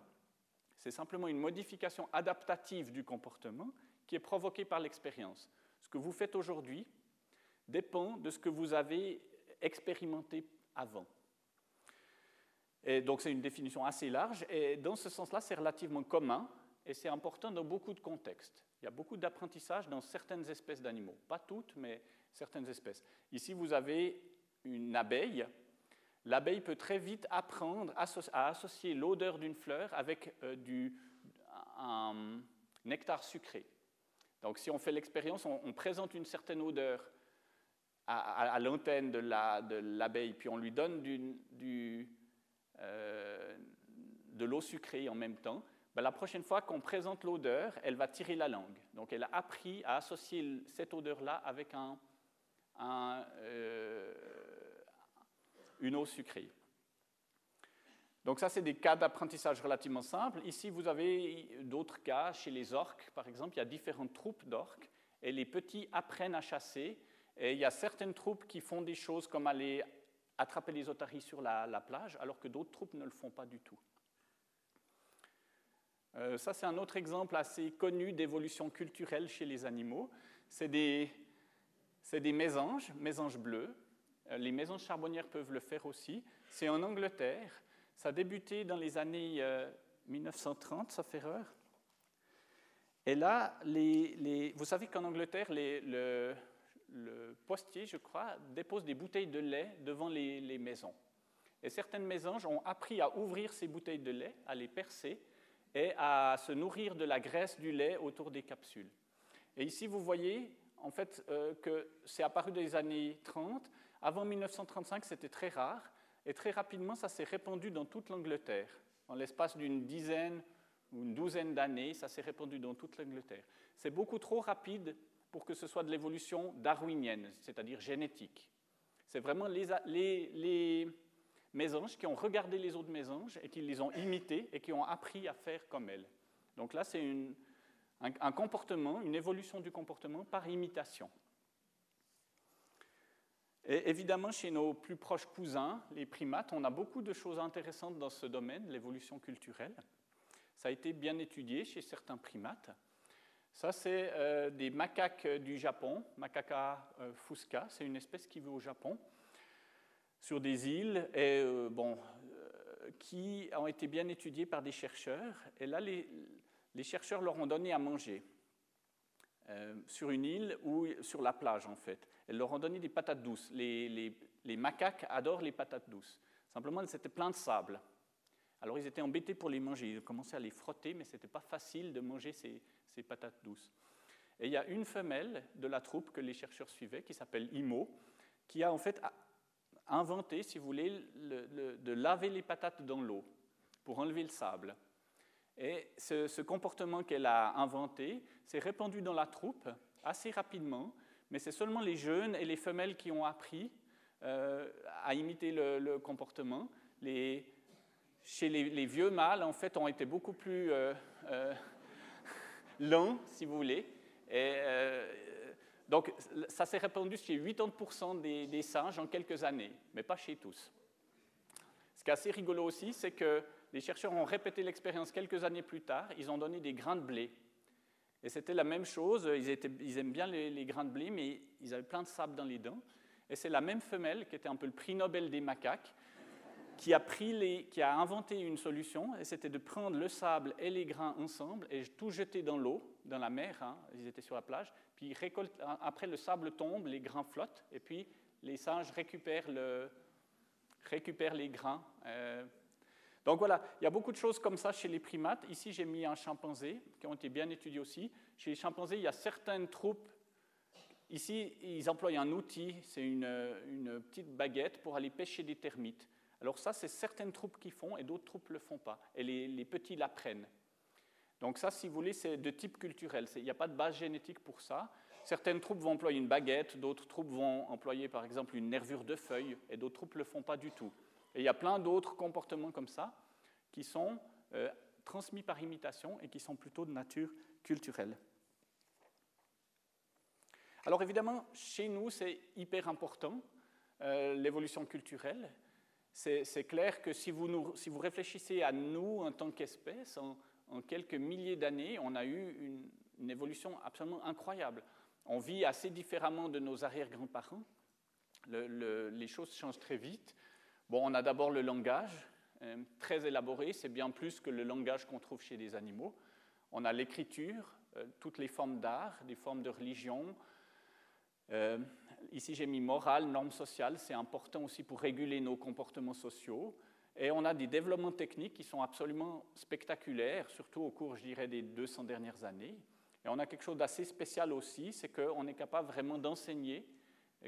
C'est simplement une modification adaptative du comportement qui est provoquée par l'expérience. Ce que vous faites aujourd'hui, dépend de ce que vous avez expérimenté avant. Donc c'est une définition assez large, et dans ce sens-là, c'est relativement commun, et c'est important dans beaucoup de contextes. Il y a beaucoup d'apprentissage dans certaines espèces d'animaux, pas toutes, mais certaines espèces. Ici, vous avez une abeille. L'abeille peut très vite apprendre à associer l'odeur d'une fleur avec euh, du, un nectar sucré. Donc si on fait l'expérience, on présente une certaine odeur à, l'antenne de l'abeille, puis on lui donne euh, de l'eau sucrée en même temps, ben, la prochaine fois qu'on présente l'odeur, elle va tirer la langue. Donc elle a appris à associer cette odeur-là avec euh, une eau sucrée. Donc ça, c'est des cas d'apprentissage relativement simples. Ici, vous avez d'autres cas. Chez les orques, par exemple, il y a différentes troupes d'orques, et les petits apprennent à chasser et il y a certaines troupes qui font des choses comme aller attraper les otaries sur la, plage, alors que d'autres troupes ne le font pas du tout. Euh, ça, c'est un autre exemple assez connu d'évolution culturelle chez les animaux. C'est des, des, mésanges, mésanges bleus. Euh, les mésanges charbonnières peuvent le faire aussi. C'est en Angleterre. Ça a débuté dans les années 1930, ça fait erreur. Et là, les, vous savez qu'en Angleterre, les, le postier, je crois, dépose des bouteilles de lait devant les, maisons. Et certaines mésanges ont appris à ouvrir ces bouteilles de lait, à les percer et à se nourrir de la graisse du lait autour des capsules. Et ici, vous voyez en fait euh, que c'est apparu dans les années 30. Avant 1935, c'était très rare. Et très rapidement, ça s'est répandu dans toute l'Angleterre. En l'espace d'une dizaine ou une douzaine d'années, ça s'est répandu dans toute l'Angleterre. C'est beaucoup trop rapide pour que ce soit de l'évolution darwinienne, c'est-à-dire génétique. C'est vraiment les, mésanges qui ont regardé les autres mésanges et qui les ont imités et qui ont appris à faire comme elles. Donc là, c'est un, comportement, une évolution du comportement par imitation. Évidemment, chez nos plus proches cousins, les primates, on a beaucoup de choses intéressantes dans ce domaine, l'évolution culturelle. Ça a été bien étudié chez certains primates. Ça, c'est euh, des macaques du Japon, Macaca euh, fusca, c'est une espèce qui vit au Japon sur des îles et, euh, bon, euh, qui ont été bien étudiées par des chercheurs. Et là, les, chercheurs leur ont donné à manger euh, sur une île ou sur la plage, en fait. Ils leur ont donné des patates douces. Les macaques adorent les patates douces. Simplement, c'était plein de sable. Alors, ils étaient embêtés pour les manger. Ils commençaient à les frotter, mais ce n'était pas facile de manger ces, ces patates douces. Et il y a une femelle de la troupe que les chercheurs suivaient, qui s'appelle Imo, qui a en fait inventé, si vous voulez, le, le, de laver les patates dans l'eau pour enlever le sable. Et ce, comportement qu'elle a inventé s'est répandu dans la troupe assez rapidement, mais c'est seulement les jeunes et les femelles qui ont appris euh, à imiter le, comportement. Chez les, les, vieux mâles, en fait, ont été beaucoup plus euh, euh, lents, si vous voulez. Euh, donc, ça s'est répandu chez 80% des, singes en quelques années, mais pas chez tous. Ce qui est assez rigolo aussi, c'est que les chercheurs ont répété l'expérience quelques années plus tard. Ils ont donné des grains de blé. Et c'était la même chose. Ils, étaient, aiment bien les, grains de blé, mais ils avaient plein de sable dans les dents. Et c'est la même femelle qui était un peu le prix Nobel des macaques qui a, inventé une solution, c'était de prendre le sable et les grains ensemble et tout jeter dans l'eau, dans la mer, hein, ils étaient sur la plage, puis après le sable tombe, les grains flottent, et puis les singes récupèrent, le, récupèrent les grains. Euh, donc voilà, il y a beaucoup de choses comme ça chez les primates. Ici, j'ai mis un chimpanzé, qui ont été bien étudiés aussi. Chez les chimpanzés, il y a certaines troupes Ici, ils emploient un outil, c'est une, petite baguette pour aller pêcher des termites. Alors ça, c'est certaines troupes qui font et d'autres troupes ne le font pas. Et les, les petits l'apprennent. Donc ça, si vous voulez, c'est de type culturel. Il n'y a pas de base génétique pour ça. Certaines troupes vont employer une baguette, d'autres troupes vont employer par exemple une nervure de feuille, et d'autres troupes ne le font pas du tout. Et il y a plein d'autres comportements comme ça qui sont euh, transmis par imitation et qui sont plutôt de nature culturelle. Alors évidemment, chez nous, c'est hyper important, euh, l'évolution culturelle c'est clair que si vous, réfléchissez à nous en tant qu'espèce, en, quelques milliers d'années, on a eu une, évolution absolument incroyable. On vit assez différemment de nos arrière-grands-parents. Le, le, les choses changent très vite. Bon, on a d'abord le langage, euh, très élaboré, c'est bien plus que le langage qu'on trouve chez des animaux. On a l'écriture, euh, toutes les formes d'art, des formes de religion. Euh, ici j'ai mis morale, normes sociales, c'est important aussi pour réguler nos comportements sociaux. Et on a des développements techniques qui sont absolument spectaculaires, surtout au cours, je dirais, des 200 dernières années. Et on a quelque chose d'assez spécial aussi, c'est qu'on est capable vraiment d'enseigner,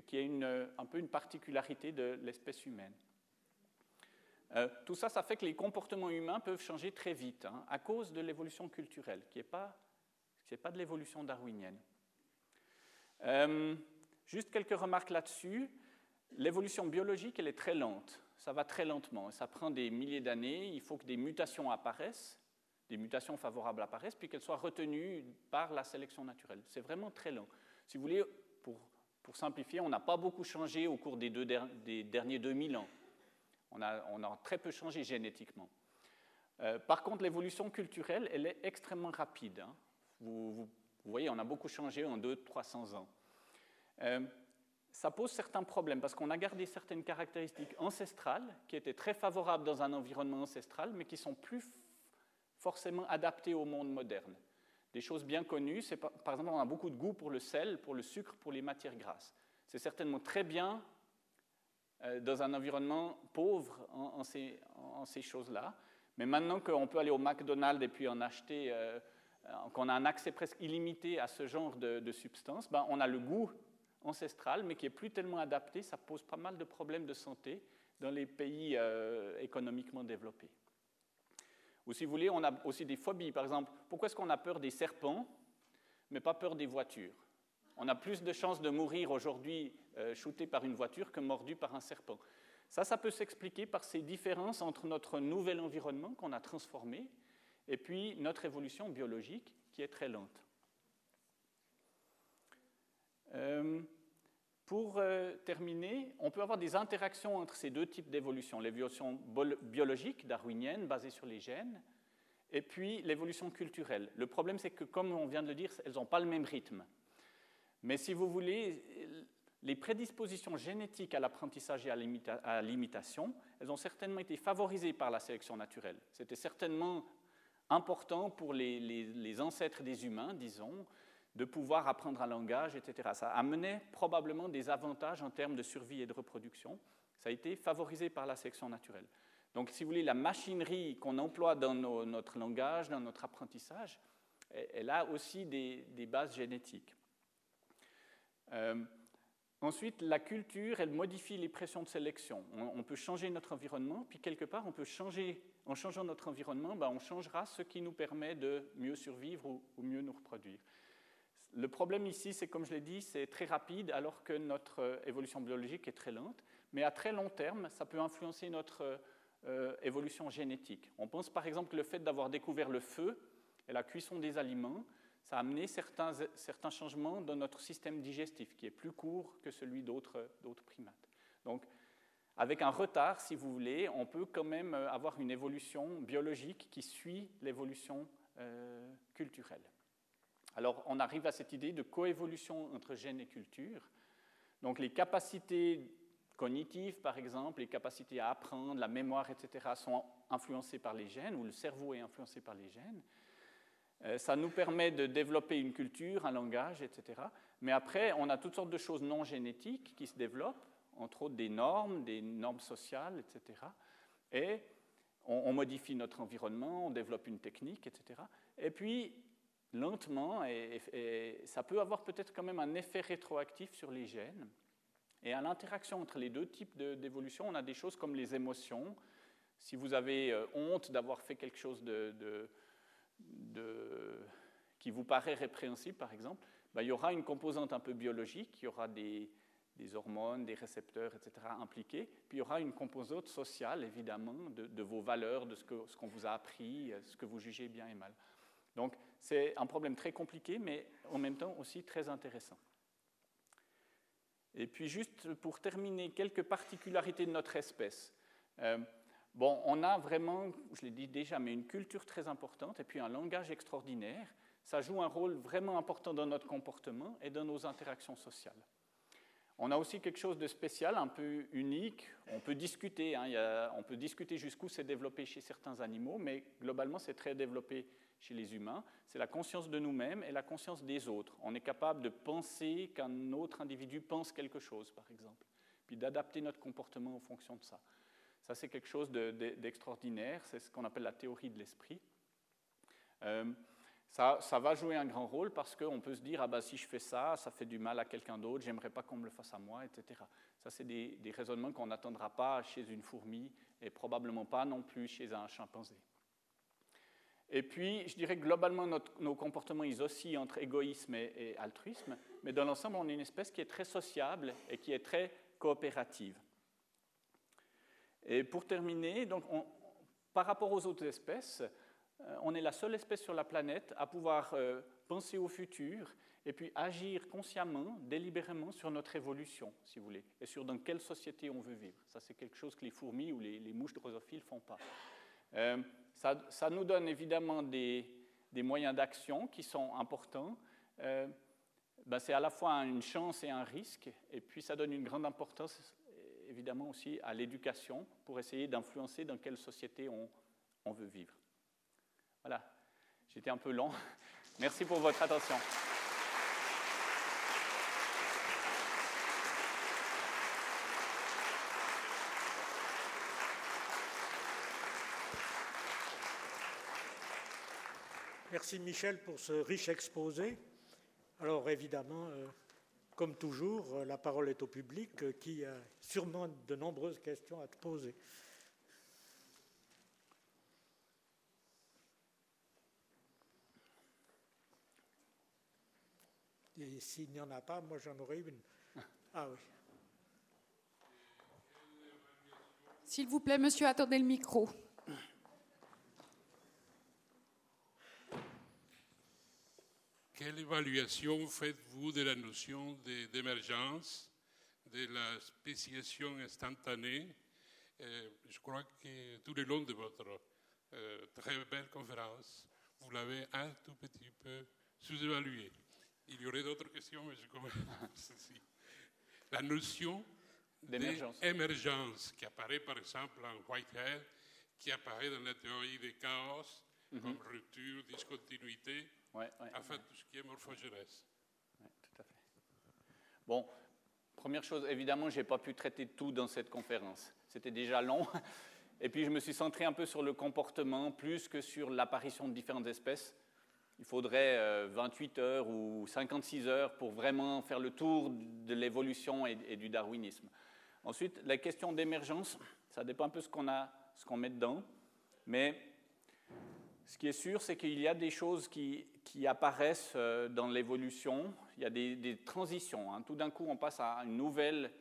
qui est une, un peu une particularité de l'espèce humaine. Euh, tout ça, ça fait que les comportements humains peuvent changer très vite, hein, à cause de l'évolution culturelle, qui n'est pas, pas de l'évolution darwinienne. Euh, Juste quelques remarques là-dessus. L'évolution biologique, elle est très lente. Ça va très lentement. Ça prend des milliers d'années. Il faut que des mutations apparaissent, des mutations favorables apparaissent, puis qu'elles soient retenues par la sélection naturelle. C'est vraiment très lent. Si vous voulez, pour, simplifier, on n'a pas beaucoup changé au cours des, deux derniers 2000 ans. On a, très peu changé génétiquement. Euh, par contre, l'évolution culturelle, elle est extrêmement rapide. Hein. Vous, voyez, on a beaucoup changé en 200-300 ans. Euh, ça pose certains problèmes parce qu'on a gardé certaines caractéristiques ancestrales qui étaient très favorables dans un environnement ancestral, mais qui sont plus forcément adaptées au monde moderne. Des choses bien connues, c'est par, exemple, on a beaucoup de goût pour le sel, pour le sucre, pour les matières grasses. C'est certainement très bien euh, dans un environnement pauvre en, ces, choses-là. Mais maintenant qu'on peut aller au McDonald's et puis en acheter, euh, qu'on a un accès presque illimité à ce genre de, substances, ben, on a le goût ancestral, mais qui est plus tellement adapté. Ça pose pas mal de problèmes de santé dans les pays économiquement développés. Ou si vous voulez, on a aussi des phobies. Par exemple, pourquoi est-ce qu'on a peur des serpents, mais pas peur des voitures? On a plus de chances de mourir aujourd'hui euh, shooté par une voiture que mordu par un serpent. Ça, ça peut s'expliquer par ces différences entre notre nouvel environnement qu'on a transformé et puis notre évolution biologique qui est très lente. Euh, pour euh, terminer, on peut avoir des interactions entre ces deux types d'évolution, l'évolution biologique darwinienne basée sur les gènes, et puis l'évolution culturelle. Le problème, c'est que, comme on vient de le dire, elles n'ont pas le même rythme. Mais si vous voulez, les prédispositions génétiques à l'apprentissage et à l'imitation, elles ont certainement été favorisées par la sélection naturelle. C'était certainement important pour les, les ancêtres des humains, disons, de pouvoir apprendre un langage, etc. Ça amenait probablement des avantages en termes de survie et de reproduction. Ça a été favorisé par la sélection naturelle. Donc, si vous voulez, la machinerie qu'on emploie dans notre langage, dans notre apprentissage, elle a aussi des, bases génétiques. Euh, ensuite, la culture, elle modifie les pressions de sélection. On, peut changer notre environnement, puis quelque part, on peut changer, en changeant notre environnement, ben, on changera ce qui nous permet de mieux survivre ou mieux nous reproduire. Le problème ici, c'est comme je l'ai dit, c'est très rapide alors que notre euh, évolution biologique est très lente. Mais à très long terme, ça peut influencer notre euh, évolution génétique. On pense par exemple que le fait d'avoir découvert le feu et la cuisson des aliments, ça a amené certains, certains changements dans notre système digestif qui est plus court que celui d'autres primates. Donc, avec un retard, si vous voulez, on peut quand même euh, avoir une évolution biologique qui suit l'évolution culturelle. Alors on arrive à cette idée de coévolution entre gènes et culture. Donc les capacités cognitives, par exemple, les capacités à apprendre, la mémoire, etc., sont influencées par les gènes, ou le cerveau est influencé par les gènes. Euh, ça nous permet de développer une culture, un langage, etc. Mais après, on a toutes sortes de choses non génétiques qui se développent, entre autres des normes, des normes sociales, etc. Et on, modifie notre environnement, on développe une technique, etc. Et puis, lentement, et, ça peut avoir peut-être quand même un effet rétroactif sur les gènes. Et à l'interaction entre les deux types d'évolution, on a des choses comme les émotions. Si vous avez euh, honte d'avoir fait quelque chose de, qui vous paraît répréhensible, par exemple, ben, il y aura une composante un peu biologique, il y aura des, hormones, des récepteurs, etc. impliqués. Puis il y aura une composante sociale, évidemment, de, vos valeurs, de ce qu'on vous a appris, ce que vous jugez bien et mal. Donc c'est un problème très compliqué, mais en même temps aussi très intéressant. Et puis juste pour terminer, quelques particularités de notre espèce. Euh, bon, on a vraiment, je l'ai dit déjà, mais une culture très importante et puis un langage extraordinaire. Ça joue un rôle vraiment important dans notre comportement et dans nos interactions sociales. On a aussi quelque chose de spécial, un peu unique. On peut discuter, hein, on peut discuter jusqu'où c'est développé chez certains animaux, mais globalement c'est très développé chez les humains, c'est la conscience de nous-mêmes et la conscience des autres. On est capable de penser qu'un autre individu pense quelque chose, par exemple, puis d'adapter notre comportement en fonction de ça. Ça, c'est quelque chose d'extraordinaire, c'est ce qu'on appelle la théorie de l'esprit. Euh, ça, ça, va jouer un grand rôle parce qu'on peut se dire, ah ben, si je fais ça, ça fait du mal à quelqu'un d'autre, j'aimerais pas qu'on me le fasse à moi, etc. Ça, c'est des, des raisonnements qu'on n'attendra pas chez une fourmi et probablement pas non plus chez un chimpanzé. Et puis, je dirais que globalement, nos comportements, ils oscillent entre égoïsme et, altruisme, mais dans l'ensemble, on est une espèce qui est très sociable et qui est très coopérative. Et pour terminer, donc par rapport aux autres espèces, euh, on est la seule espèce sur la planète à pouvoir euh, penser au futur et puis agir consciemment, délibérément sur notre évolution, si vous voulez, et sur dans quelle société on veut vivre. Ça, c'est quelque chose que les fourmis ou les, mouches drosophiles ne font pas. Euh, ça, nous donne évidemment des, moyens d'action qui sont importants. Euh, ben, c'est à la fois une chance et un risque, et puis ça donne une grande importance évidemment aussi à l'éducation pour essayer d'influencer dans quelle société on, on veut vivre. Voilà, j'étais un peu long. Merci pour votre attention. Merci Michel pour ce riche exposé. Alors évidemment, euh, comme toujours, euh, la parole est au public euh, qui a sûrement de nombreuses questions à te poser. Et s'il n'y en a pas, moi j'en aurais une. Ah oui. S'il vous plaît, monsieur, attendez le micro. Quelle évaluation faites-vous de la notion d'émergence, de la spéciation instantanée? Euh, Je crois que tout le long de votre euh, très belle conférence, vous l'avez un tout petit peu sous-évalué. Il y aurait d'autres questions, mais je commence ceci. La notion d'émergence qui apparaît par exemple en Whitehead, qui apparaît dans la théorie des chaos, mhm. comme rupture, discontinuité, ouais, enfin tout ce qui est morphogenèse. tout à fait. Bon, première chose, évidemment, je n'ai pas pu traiter tout dans cette conférence. C'était déjà long. Et puis je me suis centré un peu sur le comportement plus que sur l'apparition de différentes espèces. Il faudrait 28 euh, heures ou 56 heures pour vraiment faire le tour de l'évolution et, du darwinisme. Ensuite, la question d'émergence, ça dépend un peu ce qu'on a, ce qu'on met dedans, mais ce qui est sûr, c'est qu'il y a des choses qui, apparaissent euh, dans l'évolution, il y a des, transitions. Hein. Tout d'un coup, on passe à une nouvelle.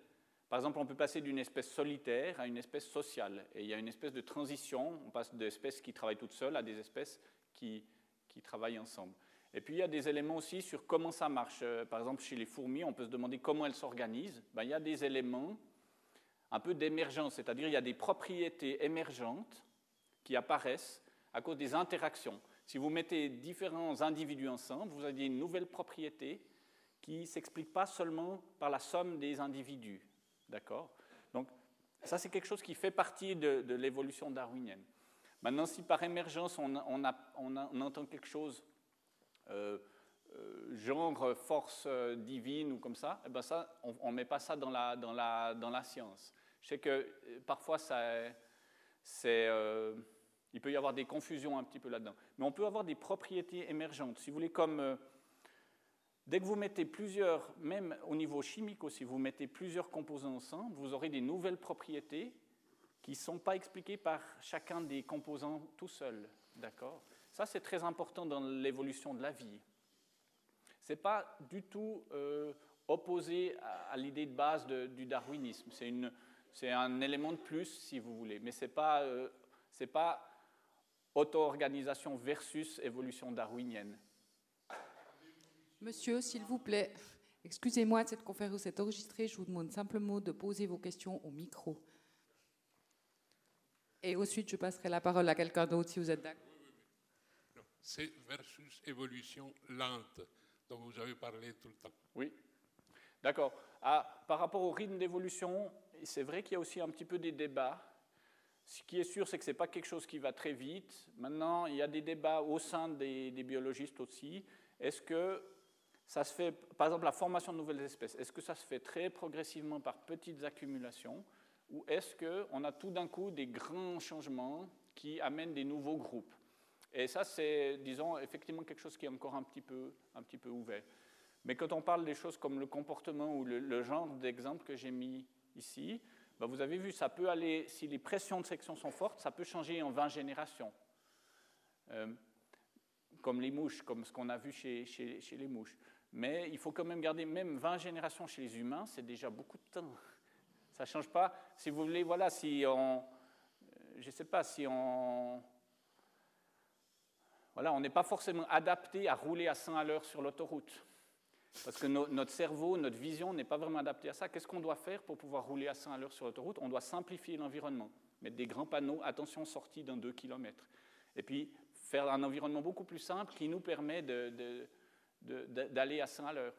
Par exemple, on peut passer d'une espèce solitaire à une espèce sociale. Et il y a une espèce de transition. On passe d'espèces qui travaillent toutes seules à des espèces qui, qui travaillent ensemble. Et puis il y a des éléments aussi sur comment ça marche. Euh, par exemple, chez les fourmis, on peut se demander comment elles s'organisent. Ben, il y a des éléments un peu d'émergence, c'est-à-dire il y a des propriétés émergentes qui apparaissent à cause des interactions. Si vous mettez différents individus ensemble, vous avez une nouvelle propriété qui ne s'explique pas seulement par la somme des individus. D'accord? Donc, ça, c'est quelque chose qui fait partie de, l'évolution darwinienne. Maintenant, si par émergence, on, entend quelque chose, euh, euh, genre force euh, divine ou comme ça, eh ben ça on ne met pas ça dans la, dans, la, science. Je sais que parfois, c'est il peut y avoir des confusions un petit peu là-dedans. Mais on peut avoir des propriétés émergentes. Si vous voulez, comme euh, dès que vous mettez plusieurs, même au niveau chimique aussi, vous mettez plusieurs composants ensemble, vous aurez des nouvelles propriétés qui ne sont pas expliquées par chacun des composants tout seul. D'accord? Ça, c'est très important dans l'évolution de la vie. Ce n'est pas du tout euh, opposé à, l'idée de base du darwinisme. C'est un élément de plus, si vous voulez. Mais ce n'est pas, euh, pas auto-organisation versus évolution darwinienne. Monsieur, s'il vous plaît, excusez-moi, cette conférence est enregistrée. Je vous demande simplement de poser vos questions au micro. Et ensuite, je passerai la parole à quelqu'un d'autre si vous êtes d'accord. C'est versus évolution lente dont vous avez parlé tout le temps. Oui, d'accord. Ah, par rapport au rythme d'évolution, c'est vrai qu'il y a aussi un petit peu des débats ce qui est sûr, c'est que ce n'est pas quelque chose qui va très vite. Maintenant, il y a des débats au sein des, biologistes aussi. Est-ce que ça se fait, par exemple, la formation de nouvelles espèces, est-ce que ça se fait très progressivement par petites accumulations ou est-ce qu'on a tout d'un coup des grands changements qui amènent des nouveaux groupes? Et ça, c'est, disons, effectivement quelque chose qui est encore un petit peu, un petit peu ouvert. Mais quand on parle des choses comme le comportement ou le, le genre d'exemple que j'ai mis ici, ben, vous avez vu, ça peut aller, si les pressions de section sont fortes, ça peut changer en 20 générations. Euh, comme les mouches, comme ce qu'on a vu chez, chez, les mouches. Mais il faut quand même garder, même 20 générations chez les humains, c'est déjà beaucoup de temps. Ça ne change pas. Si vous voulez, voilà, si on. Euh, je ne sais pas, si on. Voilà, on n'est pas forcément adapté à rouler à 100 à l'heure sur l'autoroute. Parce que notre cerveau, notre vision n'est pas vraiment adaptée à ça. Qu'est-ce qu'on doit faire pour pouvoir rouler à 100 à l'heure sur l'autoroute? On doit simplifier l'environnement, mettre des grands panneaux, attention sortie d'un 2 km. Et puis faire un environnement beaucoup plus simple qui nous permet d'aller à 100 à l'heure.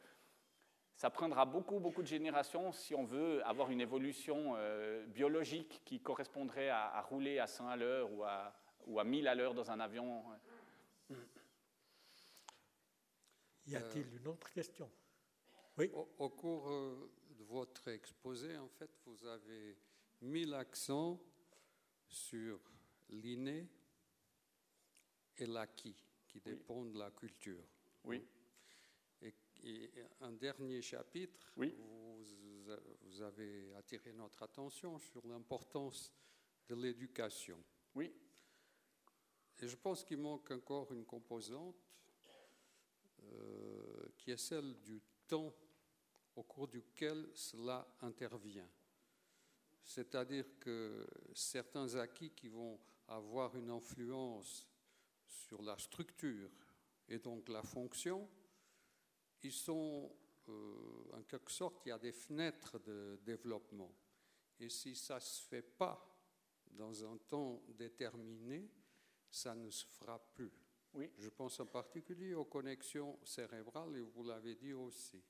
Ça prendra beaucoup, beaucoup de générations si on veut avoir une évolution euh, biologique qui correspondrait à, rouler à 100 à l'heure ou à, ou à 1000 à l'heure dans un avion. Y a-t-il une autre question? Oui. Au, cours euh, de votre exposé, en fait, vous avez mis l'accent sur l'inné et l'acquis, qui qui dépendent de la culture. Oui. Et, et un dernier chapitre, Oui. vous, vous avez attiré notre attention sur l'importance de l'éducation. Oui. Et je pense qu'il manque encore une composante euh, qui est celle du temps au cours duquel cela intervient. C'est-à-dire que certains acquis qui vont avoir une influence sur la structure et donc la fonction, ils sont euh, en quelque sorte, il y a des fenêtres de développement. Et si ça ne se fait pas dans un temps déterminé, ça ne se fera plus. Oui. Je pense en particulier aux connexions cérébrales et vous l'avez dit aussi.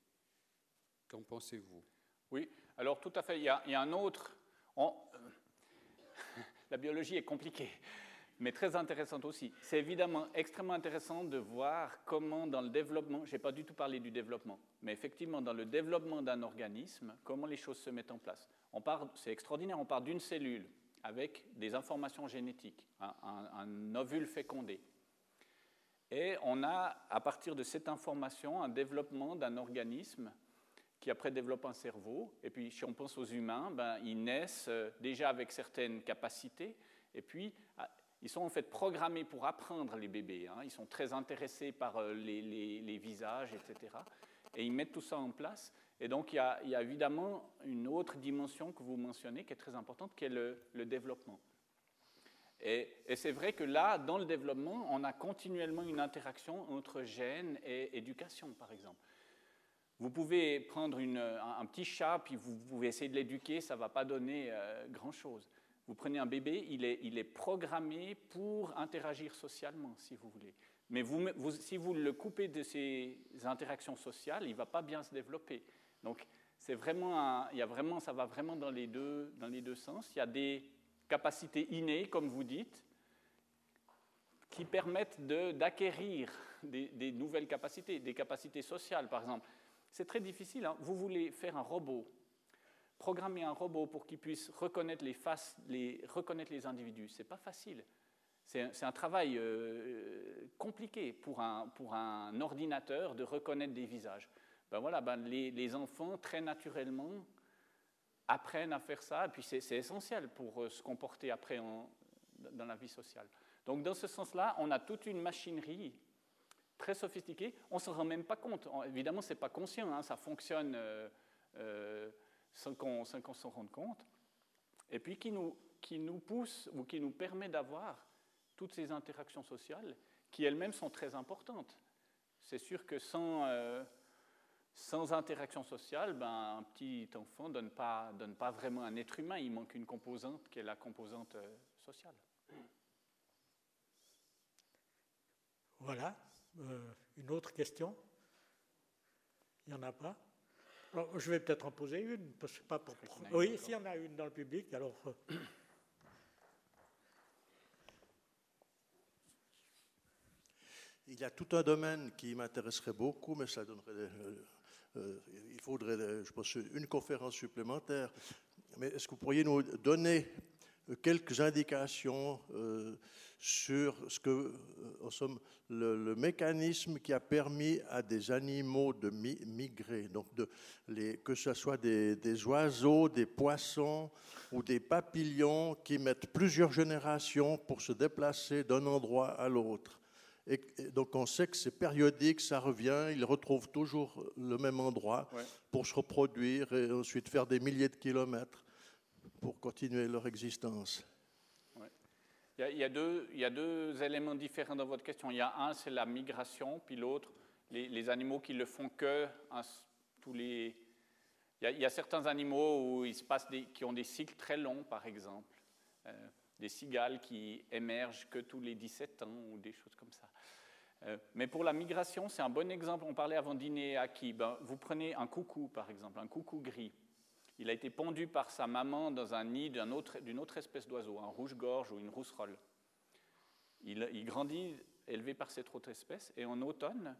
Qu'en pensez-vous? Oui, alors tout à fait. Il y a, il y a un autre. on- La biologie est compliquée, mais très intéressante aussi. C'est évidemment extrêmement intéressant de voir comment, dans le développement, je n'ai pas du tout parlé du développement, mais effectivement, dans le développement d'un organisme, comment les choses se mettent en place. On part, c'est extraordinaire, on part d'une cellule avec des informations génétiques, un ovule fécondé. Et on a, à partir de cette information, un développement d'un organisme qui après développe un cerveau. Et puis, si on pense aux humains, ben, ils naissent euh, déjà avec certaines capacités. Et puis, ah, ils sont en fait programmés pour apprendre les bébés. hein. Ils sont très intéressés par euh, les, visages, etc. Et ils mettent tout ça en place. Et donc, il y a, évidemment une autre dimension que vous mentionnez qui est très importante, qui est le développement. Et, c'est vrai que là, dans le développement, on a continuellement une interaction entre gènes et éducation, par exemple. Vous pouvez prendre un, petit chat, puis vous pouvez essayer de l'éduquer, ça ne va pas donner euh, grand-chose. Vous prenez un bébé, il est, il est programmé pour interagir socialement, si vous voulez. Mais vous, si vous le coupez de ces interactions sociales, il ne va pas bien se développer. Donc, c'est vraiment il y a vraiment, ça va vraiment dans les, deux, dans les deux sens. Il y a des capacités innées, comme vous dites, qui permettent de- d'acquérir des, des nouvelles capacités, des capacités sociales, par exemple. C'est très difficile. hein. Vous voulez faire un robot, programmer un robot pour qu'il puisse reconnaître les faces, les, reconnaître les individus. C'est pas facile. C'est un, c'est un travail euh, compliqué pour un, pour un ordinateur de reconnaître des visages. Ben voilà, ben les, les enfants, très naturellement, apprennent à faire ça, et puis c'est essentiel pour euh, se comporter après dans la vie sociale. Donc dans ce sens-là, on a toute une machinerie très sophistiquée. On ne s'en rend même pas compte. Évidemment, ce n'est pas conscient, hein, ça fonctionne euh, euh, sans qu'on s'en rende compte. Et puis qui nous, qui nous pousse ou qui nous permet d'avoir toutes ces interactions sociales qui elles-mêmes sont très importantes. C'est sûr que sans, sans interaction sociale, ben, un petit enfant ne donne pas, donne pas vraiment un être humain. Il manque une composante qui est la composante euh, sociale. Voilà. Euh, une autre question? Il n'y en a pas? Alors, Je vais peut-être en poser une. Parce que pas pour... Oui, s'il y en a une dans le public, alors. euh, Il y a tout un domaine qui m'intéresserait beaucoup, mais ça donnerait. Euh, il faudrait, euh, je pense, une conférence supplémentaire. Mais est-ce que vous pourriez nous donner euh, quelques indications sur ce que, le, mécanisme qui a permis à des animaux de mi- migrer, donc que ce soit des oiseaux, des poissons ou des papillons qui mettent plusieurs générations pour se déplacer d'un endroit à l'autre. Et, et donc on sait que c'est périodique, ça revient, ils retrouvent toujours le même endroit Ouais. pour se reproduire et ensuite faire des milliers de kilomètres pour continuer leur existence. Il y, a, il y a deux, il y a deux éléments différents dans votre question. Il y a un, c'est la migration, puis l'autre, les, les animaux qui le font que tous les. Il y, a, il y a certains animaux où il se passe des, qui ont des cycles très longs, par exemple. Euh, des cigales qui émergent que tous les 17 ans ou des choses comme ça. Euh, mais pour la migration, c'est un bon exemple. On parlait avant dîner à qui? Ben, Vous prenez un coucou, par exemple, un coucou gris. Il a été pondu par sa maman dans un nid d'une autre, espèce d'oiseau, un rouge-gorge ou une rousserolle. Il, il grandit élevé par cette autre espèce et en automne,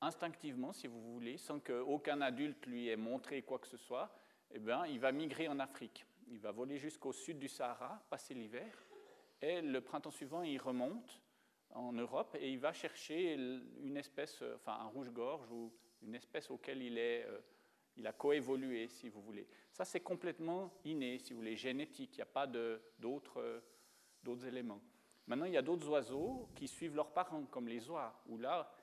instinctivement, si vous voulez, sans qu'aucun adulte lui ait montré quoi que ce soit, eh ben, il va migrer en Afrique. Il va voler jusqu'au sud du Sahara, passer l'hiver, et le printemps suivant, il remonte en Europe et il va chercher une espèce, enfin un rouge-gorge ou une espèce auquel il, est, euh, il a coévolué, si vous voulez. Ça, c'est complètement inné, si vous voulez, génétique. Il n'y a pas d'autres éléments. Maintenant, il y a d'autres oiseaux qui suivent leurs parents, comme les oies, où là,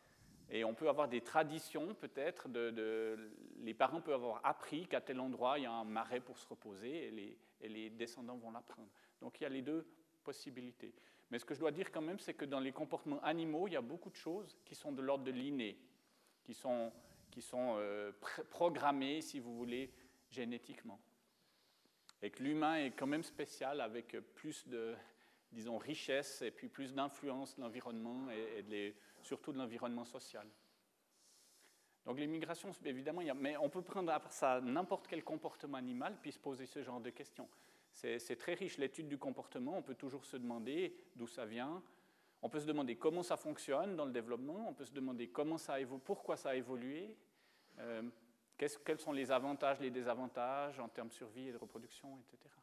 et on peut avoir des traditions peut-être, de, les parents peuvent avoir appris qu'à tel endroit il y a un marais pour se reposer et les descendants vont l'apprendre. Donc il y a les deux possibilités. Mais ce que je dois dire quand même, c'est que dans les comportements animaux, il y a beaucoup de choses qui sont de l'ordre de l'inné, qui sont, qui sont euh, programmées, si vous voulez, génétiquement. Et que l'humain est quand même spécial avec plus de, disons, richesse et puis plus d'influence de l'environnement et, surtout de l'environnement social. Donc les migrations, évidemment, mais on peut prendre à ça n'importe quel comportement animal puis se poser ce genre de questions. C'est très riche l'étude du comportement, on peut toujours se demander d'où ça vient, on peut se demander comment ça fonctionne dans le développement, on peut se demander comment ça pourquoi ça a évolué, euh, quels sont les avantages, les désavantages en termes de survie et de reproduction, etc.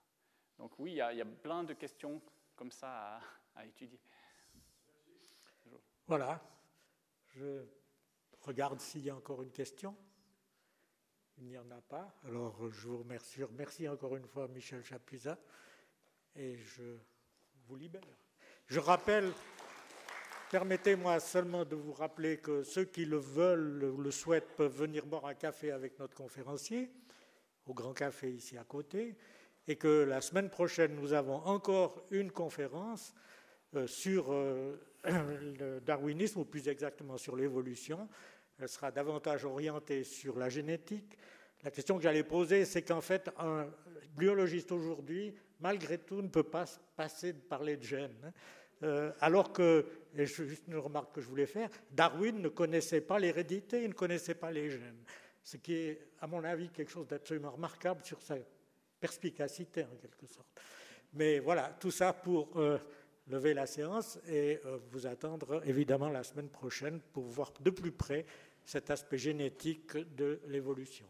Donc oui, il y a, il y a plein de questions comme ça à, étudier. Voilà. Je regarde s'il y a encore une question. Il n'y en a pas. Alors je vous remercie. Merci encore une fois Michel Chapuisat et je vous libère. Je rappelle, permettez-moi seulement de vous rappeler que ceux qui le veulent ou le souhaitent peuvent venir boire un café avec notre conférencier au Grand Café ici à côté et que la semaine prochaine, nous avons encore une conférence euh, sur euh, le darwinisme, ou plus exactement sur l'évolution. Elle sera davantage orientée sur la génétique. La question que j'allais poser, c'est qu'en fait, un biologiste aujourd'hui, malgré tout, ne peut pas passer de parler de gènes. Hein. Euh, alors que, et c'est juste une remarque que je voulais faire, Darwin ne connaissait pas l'hérédité, il ne connaissait pas les gènes. Ce qui est, à mon avis, quelque chose d'absolument remarquable sur sa perspicacité en quelque sorte. Mais voilà, tout ça pour euh, lever la séance et euh, vous attendre évidemment la semaine prochaine pour voir de plus près cet aspect génétique de l'évolution.